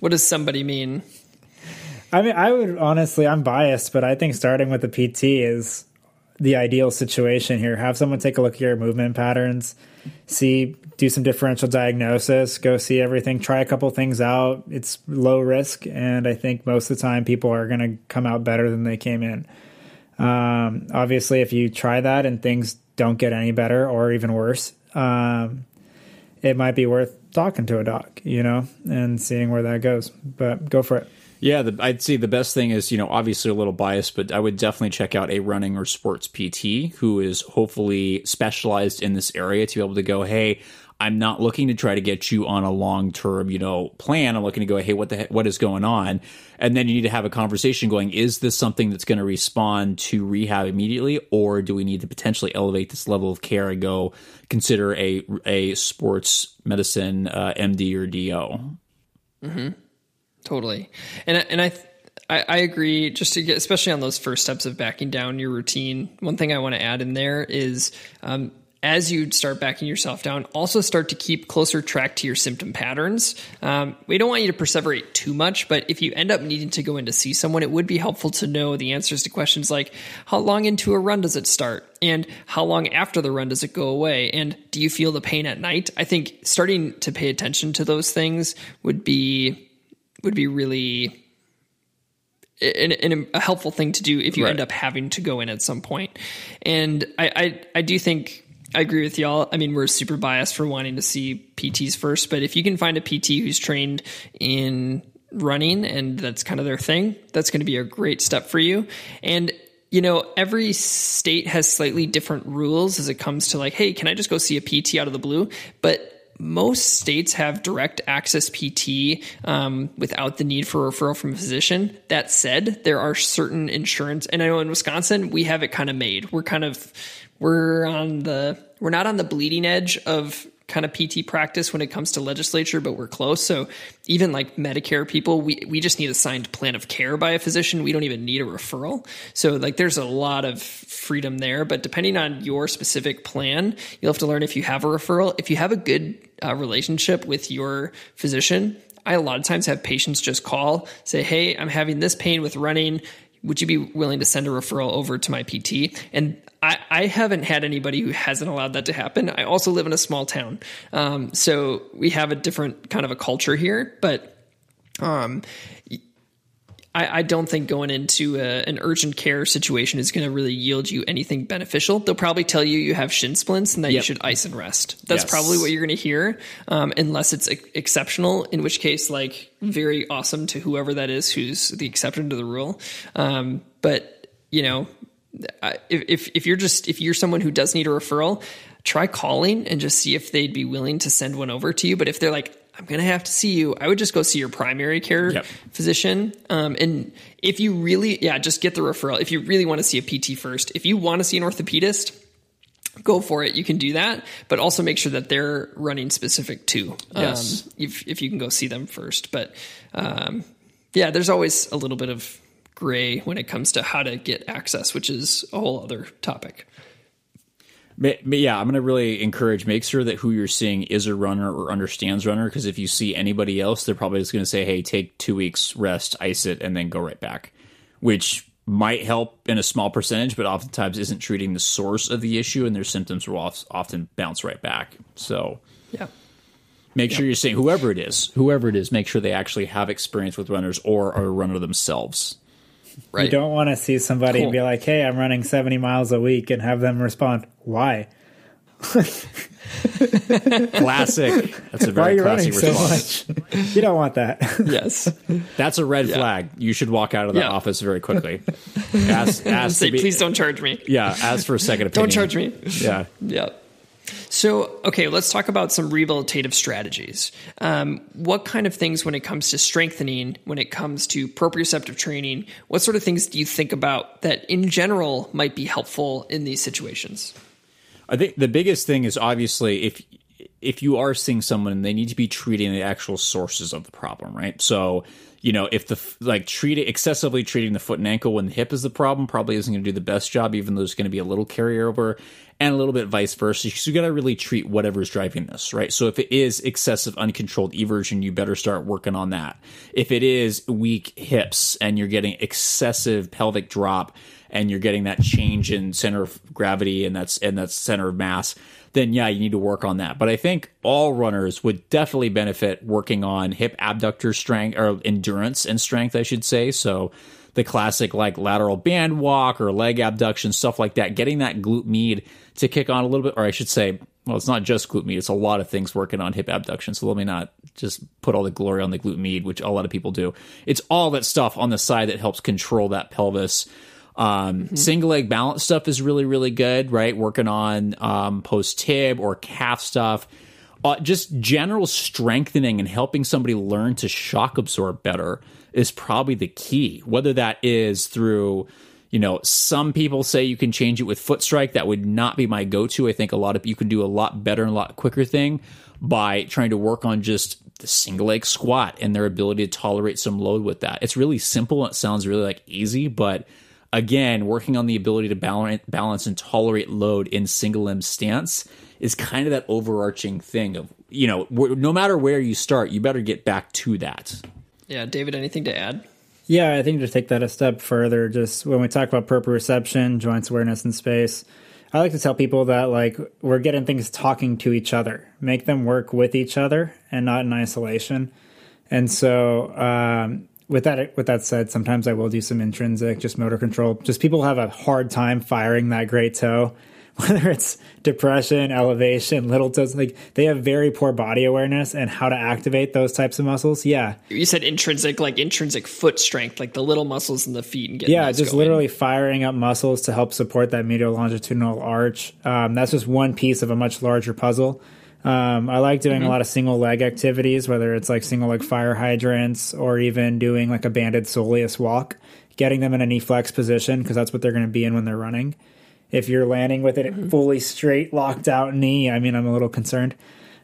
what does somebody mean? I mean, I would honestly, I'm biased, but I think starting with a PT is the ideal situation here. Have someone take a look at your movement patterns, see, do some differential diagnosis, go see everything, try a couple things out. It's low risk, and I think most of the time people are going to come out better than they came in. Um, obviously, if you try that and things don't get any better or even worse, um, it might be worth talking to a doc, you know, and seeing where that goes. But go for it. Yeah, the, I'd say the best thing is, you know, obviously a little biased, but I would definitely check out a running or sports PT who is hopefully specialized in this area to be able to go, hey, I'm not looking to try to get you on a long term, you know, plan. I'm looking to go, hey, what the what is going on? And then you need to have a conversation going, is this something that's going to respond to rehab immediately, or do we need to potentially elevate this level of care and go consider a a sports medicine uh, MD or DO? Totally, and and I, I I agree. Just to get, especially on those first steps of backing down your routine. One thing I want to add in there is, um, as you start backing yourself down, also start to keep closer track to your symptom patterns. Um, we don't want you to perseverate too much, but if you end up needing to go in to see someone, it would be helpful to know the answers to questions like how long into a run does it start, and how long after the run does it go away, and do you feel the pain at night? I think starting to pay attention to those things would be would be really a helpful thing to do if you Right. end up having to go in at some point. And I, I, I do think I agree with y'all. I mean, we're super biased for wanting to see PTs first, but if you can find a PT who's trained in running and that's kind of their thing, that's going to be a great step for you. And you know, every state has slightly different rules as it comes to like, hey, can I just go see a PT out of the blue? But most states have direct access PT um, without the need for referral from a physician. That said, there are certain insurance, and I know in Wisconsin we have it kind of made. We're kind of we're on the we're not on the bleeding edge of kind of PT practice when it comes to legislature, but we're close. So even like Medicare people, we, we just need a signed plan of care by a physician. We don't even need a referral. So like there's a lot of freedom there, but depending on your specific plan, you'll have to learn if you have a referral. If you have a good uh, relationship with your physician, I a lot of times have patients just call, say, Hey, I'm having this pain with running. Would you be willing to send a referral over to my PT? And I, I haven't had anybody who hasn't allowed that to happen. I also live in a small town. Um, so we have a different kind of a culture here, but um, I, I don't think going into a, an urgent care situation is going to really yield you anything beneficial. They'll probably tell you you have shin splints and that you should ice and rest. That's Yes. probably what you're going to hear, um, unless it's ex- exceptional. In which case, like very awesome to whoever that is who's the exception to the rule. Um, but you know, if if you're just if you're someone who does need a referral, try calling and just see if they'd be willing to send one over to you. But if they're like, I'm going to have to see you, I would just go see your primary care Yep. physician. Um, and if you really, yeah, just get the referral. If you really want to see a PT first, if you want to see an orthopedist, go for it. You can do that, but also make sure that they're running specific too. Yes. Um, if, if you can go see them first. But um, yeah, there's always a little bit of gray when it comes to how to get access, which is a whole other topic. But, but yeah, I'm going to really encourage make sure that who you're seeing is a runner or understands runner because if you see anybody else, they're probably just going to say, "Hey, take two weeks rest, ice it, and then go right back," which might help in a small percentage, but oftentimes isn't treating the source of the issue, and their symptoms will often bounce right back. So Yeah. Make sure you're saying whoever it is, whoever it is, make sure they actually have experience with runners or are a runner themselves. Right. You don't want to see somebody cool. be like, "Hey, I'm running 70 miles a week," and have them respond, "Why?" classic. That's a very classic response. So you don't want that. yes, that's a red yeah. flag. You should walk out of the yeah. office very quickly. Ask, ask Say, be, please don't charge me. Yeah, ask for a second opinion. Don't charge me. Yeah, yeah. So, okay, let's talk about some rehabilitative strategies. Um, what kind of things, when it comes to strengthening, when it comes to proprioceptive training, what sort of things do you think about that in general might be helpful in these situations? I think the biggest thing is obviously if if you are seeing someone, they need to be treating the actual sources of the problem, right? So, you know, if the like treating excessively treating the foot and ankle when the hip is the problem, probably isn't going to do the best job, even though there's going to be a little carryover and a little bit vice versa. So you got to really treat whatever's driving this, right? So if it is excessive uncontrolled eversion, you better start working on that. If it is weak hips and you're getting excessive pelvic drop, and you're getting that change in center of gravity and that's and that's center of mass, then yeah, you need to work on that. But I think all runners would definitely benefit working on hip abductor strength or endurance and strength, I should say. So the classic like lateral band walk or leg abduction, stuff like that, getting that glute med to kick on a little bit, or I should say, well, it's not just glute med, it's a lot of things working on hip abduction. So let me not just put all the glory on the glute med, which a lot of people do. It's all that stuff on the side that helps control that pelvis um, mm-hmm. Single leg balance stuff is really, really good, right? Working on um, post tib or calf stuff. Uh, just general strengthening and helping somebody learn to shock absorb better is probably the key. Whether that is through, you know, some people say you can change it with foot strike. That would not be my go to. I think a lot of you can do a lot better and a lot quicker thing by trying to work on just the single leg squat and their ability to tolerate some load with that. It's really simple. It sounds really like easy, but again, working on the ability to balance and tolerate load in single limb stance is kind of that overarching thing of, you know, no matter where you start, you better get back to that. Yeah. David, anything to add? Yeah, I think to take that a step further, just when we talk about proprioception, joints awareness in space, I like to tell people that like we're getting things talking to each other, make them work with each other and not in isolation. And so, um, with that with that said, sometimes I will do some intrinsic, just motor control. Just people have a hard time firing that great toe, whether it's depression, elevation, little toes. Like they have very poor body awareness and how to activate those types of muscles. Yeah, you said intrinsic, like intrinsic foot strength, like the little muscles in the feet and getting yeah, just going. literally firing up muscles to help support that medial longitudinal arch. Um, that's just one piece of a much larger puzzle. Um, I like doing mm-hmm. a lot of single leg activities, whether it's like single leg fire hydrants or even doing like a banded soleus walk, getting them in a knee flex position because that's what they're going to be in when they're running. If you're landing with it mm-hmm. fully straight, locked out knee, I mean, I'm a little concerned.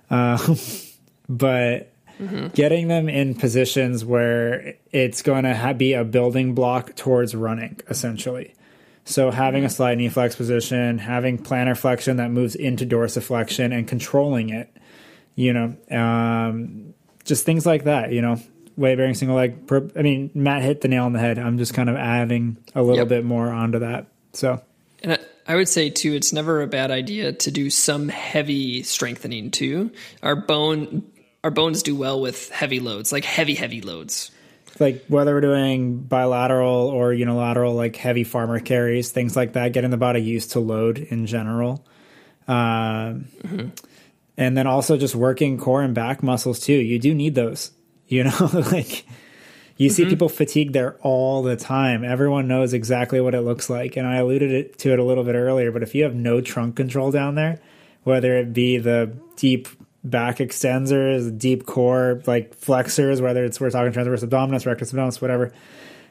Uh, but mm-hmm. getting them in positions where it's going to ha- be a building block towards running, essentially. So having a slight knee flex position, having plantar flexion that moves into dorsiflexion and controlling it, you know, um, just things like that, you know, weight bearing single leg. I mean, Matt hit the nail on the head. I'm just kind of adding a little yep. bit more onto that. So, and I, I would say too, it's never a bad idea to do some heavy strengthening too. Our bone, our bones do well with heavy loads, like heavy, heavy loads like whether we're doing bilateral or unilateral, like heavy farmer carries, things like that, getting the body used to load in general. Um, mm-hmm. And then also just working core and back muscles too. You do need those, you know, like you mm-hmm. see people fatigued there all the time. Everyone knows exactly what it looks like. And I alluded it, to it a little bit earlier, but if you have no trunk control down there, whether it be the deep back extensors, deep core like flexors, whether it's we're talking transverse abdominis, rectus abdominis, whatever.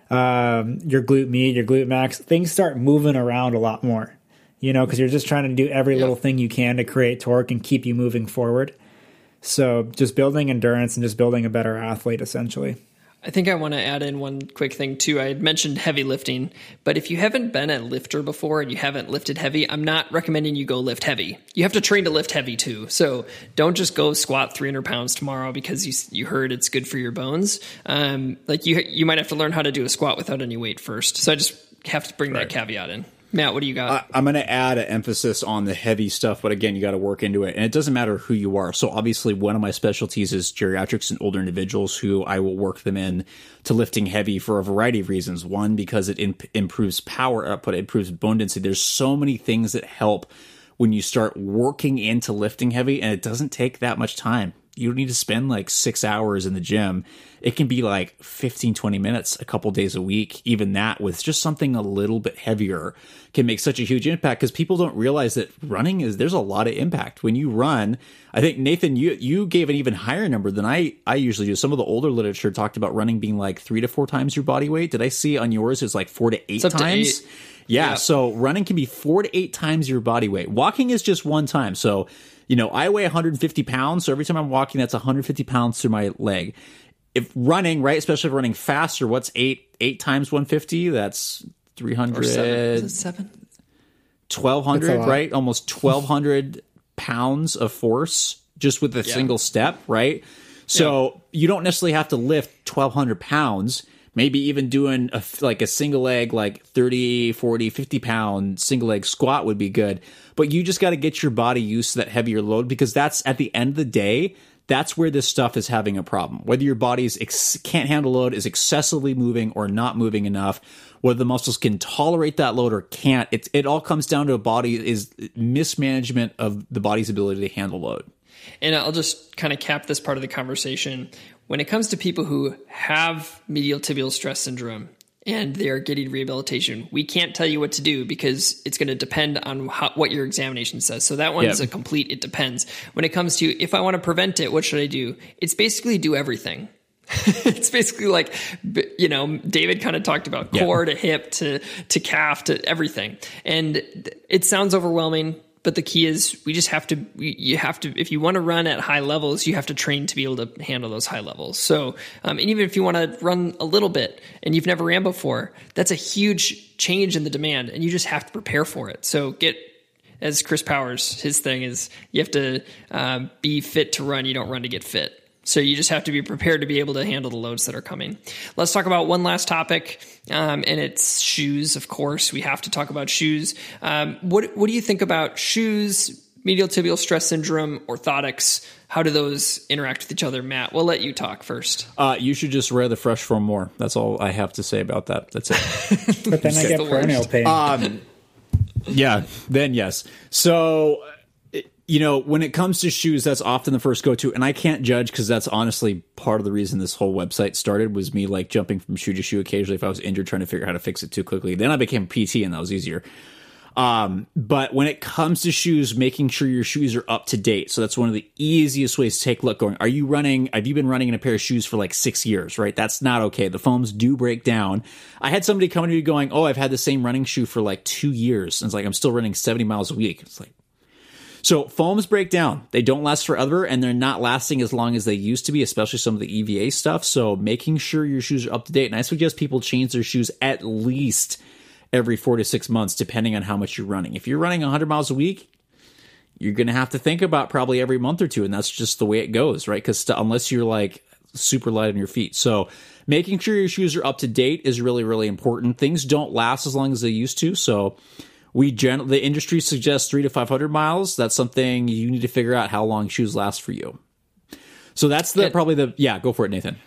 Um, your glute med, your glute max, things start moving around a lot more. You know, because you're just trying to do every yep. little thing you can to create torque and keep you moving forward. So just building endurance and just building a better athlete, essentially. I think I want to add in one quick thing too. I had mentioned heavy lifting, but if you haven't been a lifter before and you haven't lifted heavy, I'm not recommending you go lift heavy. You have to train to lift heavy too. So don't just go squat 300 pounds tomorrow because you you heard it's good for your bones. Um, like you you might have to learn how to do a squat without any weight first. So I just have to bring right. that caveat in. Matt, what do you got? I, am going to add an emphasis on the heavy stuff, but again, you got to work into it. And it doesn't matter who you are. So obviously, one of my specialties is geriatrics and older individuals who I will work them in to lifting heavy for a variety of reasons. One, because it imp- improves power output, it improves bone density. There's so many things that help when you start working into lifting heavy, and it doesn't take that much time you don't need to spend like six hours in the gym. It can be like 15, 20 minutes a couple days a week. Even that with just something a little bit heavier can make such a huge impact because people don't realize that running is, there's a lot of impact. When you run, I think Nathan, you, you gave an even higher number than I, I usually do. Some of the older literature talked about running being like three to four times your body weight. Did I see on yours it's like four to eight times? To eight. Yeah, yeah. So running can be four to eight times your body weight. Walking is just one time. So you know, I weigh 150 pounds, so every time I'm walking, that's 150 pounds through my leg. If running, right, especially if running faster, what's eight eight times 150? That's 300. Seven. seven? 1200, right? Almost 1200 pounds of force just with a yeah. single step, right? So yeah. you don't necessarily have to lift 1200 pounds maybe even doing a, like a single leg like 30 40 50 pound single leg squat would be good. But you just got to get your body used to that heavier load because that's at the end of the day that's where this stuff is having a problem. Whether your body ex- can't handle load is excessively moving or not moving enough whether the muscles can tolerate that load or can't it, it all comes down to a body is mismanagement of the body's ability to handle load. And I'll just kind of cap this part of the conversation when it comes to people who have medial tibial stress syndrome and they are getting rehabilitation, we can't tell you what to do because it's going to depend on how, what your examination says. So that one's yep. a complete, it depends. When it comes to if I want to prevent it, what should I do? It's basically do everything. it's basically like you know david kind of talked about core to hip to to calf to everything and it sounds overwhelming but the key is we just have to you have to if you want to run at high levels you have to train to be able to handle those high levels. So um, and even if you want to run a little bit and you've never ran before that's a huge change in the demand and you just have to prepare for it. So get as chris powers his thing is you have to uh, be fit to run. You don't run to get fit so you just have to be prepared to be able to handle the loads that are coming. Let's talk about one last topic, um, and it's shoes. Of course, we have to talk about shoes. Um, what What do you think about shoes? Medial tibial stress syndrome, orthotics. How do those interact with each other, Matt? We'll let you talk first. Uh, you should just wear the fresh foam more. That's all I have to say about that. That's it. but then I get peroneal pain. Um, yeah, then yes. So you know, when it comes to shoes, that's often the first go to, and I can't judge because that's honestly part of the reason this whole website started was me like jumping from shoe to shoe occasionally if I was injured trying to figure out how to fix it too quickly. Then I became PT and that was easier. Um, but when it comes to shoes, making sure your shoes are up to date. So that's one of the easiest ways to take a look going, are you running, have you been running in a pair of shoes for like six years, right? That's not okay. The foams do break down. I had somebody come to me going, Oh, I've had the same running shoe for like two years. And it's like, I'm still running 70 miles a week. It's like, so foams break down. They don't last forever and they're not lasting as long as they used to be, especially some of the EVA stuff. So making sure your shoes are up to date. And I suggest people change their shoes at least every four to six months, depending on how much you're running. If you're running 100 miles a week, you're going to have to think about probably every month or two. And that's just the way it goes, right? Because st- unless you're like super light on your feet. So making sure your shoes are up to date is really, really important. Things don't last as long as they used to. So we gen- the industry suggests three to 500 miles. That's something you need to figure out how long shoes last for you. So that's the, probably the, yeah, go for it, Nathan.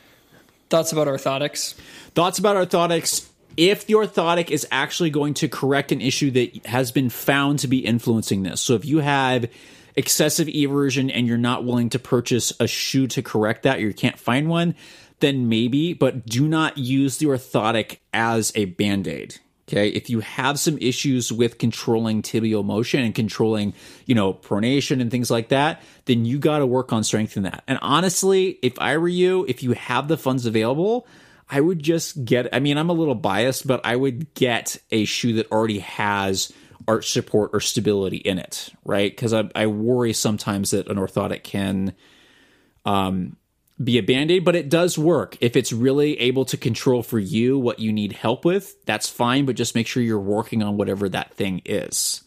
Thoughts about orthotics? Thoughts about orthotics. If the orthotic is actually going to correct an issue that has been found to be influencing this. So if you have excessive eversion and you're not willing to purchase a shoe to correct that, or you can't find one, then maybe, but do not use the orthotic as a band aid. Okay. If you have some issues with controlling tibial motion and controlling, you know, pronation and things like that, then you got to work on strengthening that. And honestly, if I were you, if you have the funds available, I would just get, I mean, I'm a little biased, but I would get a shoe that already has arch support or stability in it, right? Because I, I worry sometimes that an orthotic can, um, be a band aid, but it does work. If it's really able to control for you what you need help with, that's fine, but just make sure you're working on whatever that thing is.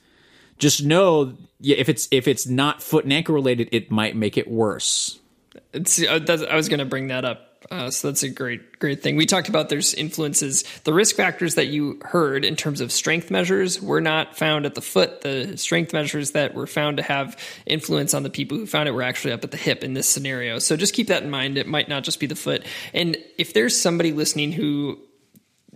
Just know if it's if it's not foot and ankle related, it might make it worse. It's, uh, I was going to bring that up. Uh, so that's a great, great thing. We talked about there's influences. The risk factors that you heard in terms of strength measures were not found at the foot. The strength measures that were found to have influence on the people who found it were actually up at the hip in this scenario. So just keep that in mind. It might not just be the foot. And if there's somebody listening who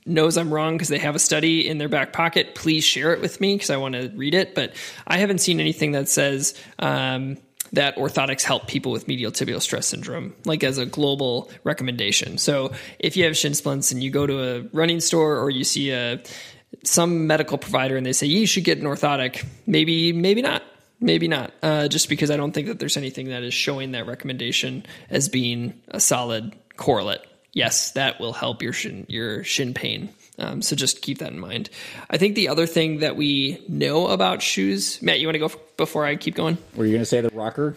knows I'm wrong because they have a study in their back pocket, please share it with me because I want to read it. But I haven't seen anything that says, um, that orthotics help people with medial tibial stress syndrome, like as a global recommendation. So if you have shin splints and you go to a running store or you see a some medical provider and they say you should get an orthotic, maybe maybe not, maybe not, uh, just because I don't think that there's anything that is showing that recommendation as being a solid correlate. Yes, that will help your shin your shin pain. Um, so just keep that in mind. I think the other thing that we know about shoes, Matt, you want to go before I keep going? Were you going to say the rocker?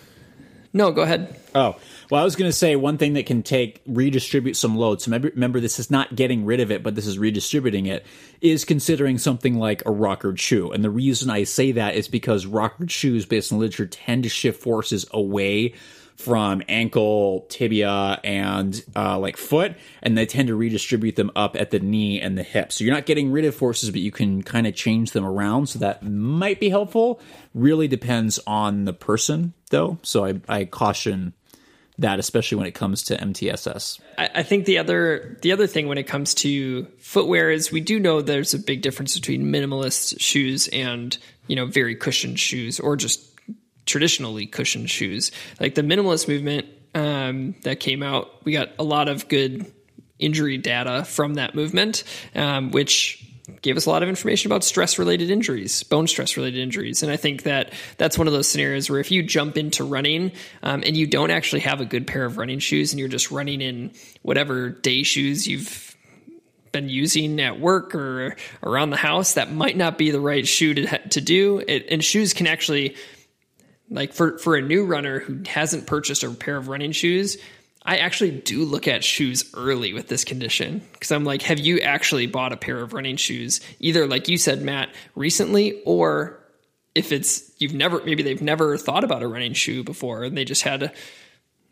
No, go ahead. Oh, well, I was going to say one thing that can take redistribute some load. So remember, remember, this is not getting rid of it, but this is redistributing it. Is considering something like a rockered shoe, and the reason I say that is because rockered shoes, based on literature, tend to shift forces away from ankle, tibia, and uh, like foot, and they tend to redistribute them up at the knee and the hip. So you're not getting rid of forces, but you can kind of change them around. So that might be helpful. Really depends on the person, though. So I, I caution that, especially when it comes to MTSS. I, think the other the other thing when it comes to footwear is we do know there's a big difference between minimalist shoes and you know very cushioned shoes or just traditionally cushioned shoes. Like the minimalist movement um, that came out, we got a lot of good injury data from that movement, um, which gave us a lot of information about stress related injuries, bone stress related injuries. And I think that that's one of those scenarios where if you jump into running um, and you don't actually have a good pair of running shoes and you're just running in whatever day shoes you've been using at work or around the house, that might not be the right shoe to, to do. It, and shoes can actually like for for a new runner who hasn't purchased a pair of running shoes, I actually do look at shoes early with this condition because I'm like, have you actually bought a pair of running shoes? Either like you said, Matt, recently, or if it's you've never maybe they've never thought about a running shoe before and they just had a,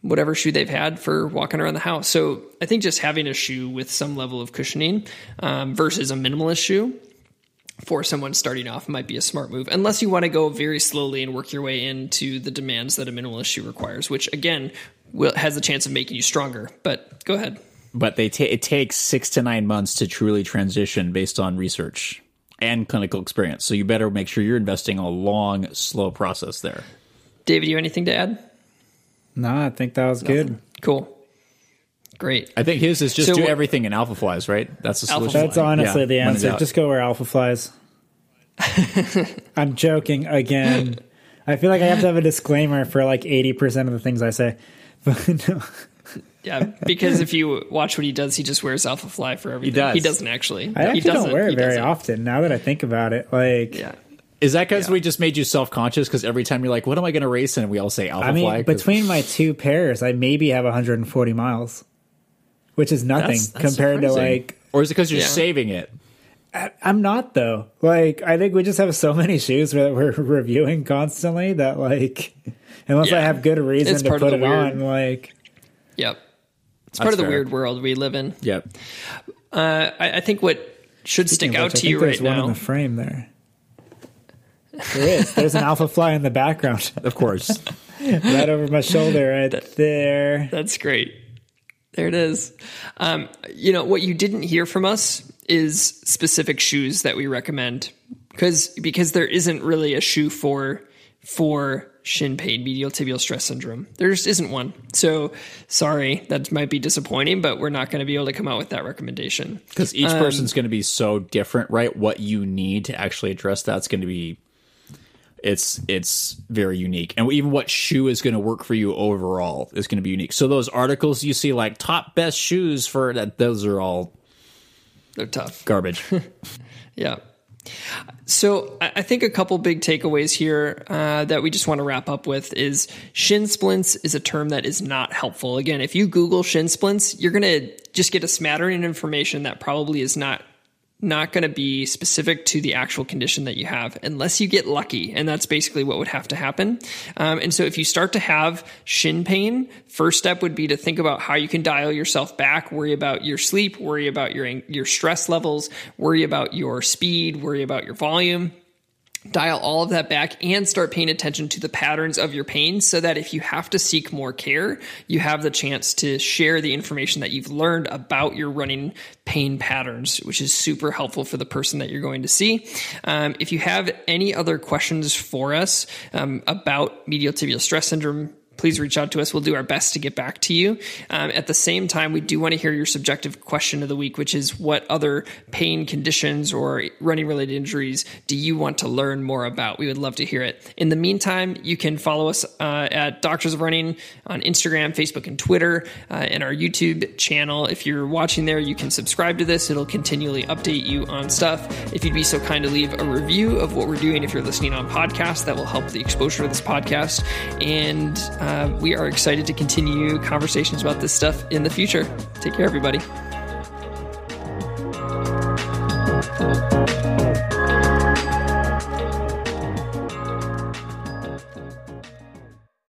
whatever shoe they've had for walking around the house. So I think just having a shoe with some level of cushioning um, versus a minimalist shoe for someone starting off might be a smart move, unless you want to go very slowly and work your way into the demands that a minimalist shoe requires, which again will, has the chance of making you stronger. But go ahead. But they ta- it takes six to nine months to truly transition based on research and clinical experience. So you better make sure you're investing a long, slow process there. David, you have anything to add? No, I think that was Nothing. good. Cool. Great. I think his is just so do everything in alpha flies, right? That's the solution. That's honestly yeah, the answer. Just go wear alpha flies. I'm joking again. I feel like I have to have a disclaimer for like 80% of the things I say. But no. Yeah, because if you watch what he does, he just wears alpha fly for everything. He does. He doesn't actually. I actually don't wear it very often. Now that I think about it, like yeah. Is that because yeah. we just made you self conscious? Because every time you're like, "What am I going to race?" and we all say alpha I mean, fly. Between my two pairs, I maybe have 140 miles which is nothing that's, that's compared surprising. to like. Or is it because you're yeah. saving it? I, am not though. Like I think we just have so many shoes that we're reviewing constantly that like, unless yeah. I have good reason it's to put it weird, on, like. Yep, it's part of the fair. weird world we live in. Yep. Uh, I, I, think what should Speaking stick out which, to you right now. There's One in the frame there. There is. There's an alpha fly in the background. Of course. right over my shoulder, right that, there. That's great. There it is. Um, you know, what you didn't hear from us is specific shoes that we recommend because because there isn't really a shoe for for shin pain, medial tibial stress syndrome. There just isn't one. So sorry, that might be disappointing, but we're not going to be able to come out with that recommendation because each um, person's going to be so different, right? What you need to actually address that's going to be it's it's very unique. And even what shoe is going to work for you overall is going to be unique. So those articles you see like top best shoes for that those are all they're tough. garbage. Yeah. So I think a couple big takeaways here uh, that we just want to wrap up with is shin splints is a term that is not helpful. Again, if you Google shin splints, you're going to just get a smattering of information that probably is not not going to be specific to the actual condition that you have unless you get lucky. And that's basically what would have to happen. Um, and so if you start to have shin pain, first step would be to think about how you can dial yourself back, worry about your sleep, worry about your, your stress levels, worry about your speed, worry about your volume dial all of that back and start paying attention to the patterns of your pain so that if you have to seek more care, you have the chance to share the information that you've learned about your running pain patterns, which is super helpful for the person that you're going to see. Um, if you have any other questions for us um, about medial tibial stress syndrome, please reach out to us. We'll do our best to get back to you. Um, at the same time, we do want to hear your subjective question of the week, which is what other pain conditions or running related injuries do you want to learn more about? We would love to hear it. In the meantime, you can follow us uh, at Doctors of Running on Instagram, Facebook, and Twitter, uh, and our YouTube channel. If you're watching there, you can subscribe to this. It'll continually update you on stuff. If you'd be so kind to leave a review of what we're doing, if you're listening on podcast, that will help the exposure of this podcast. And uh, we are excited to continue conversations about this stuff in the future. Take care, everybody.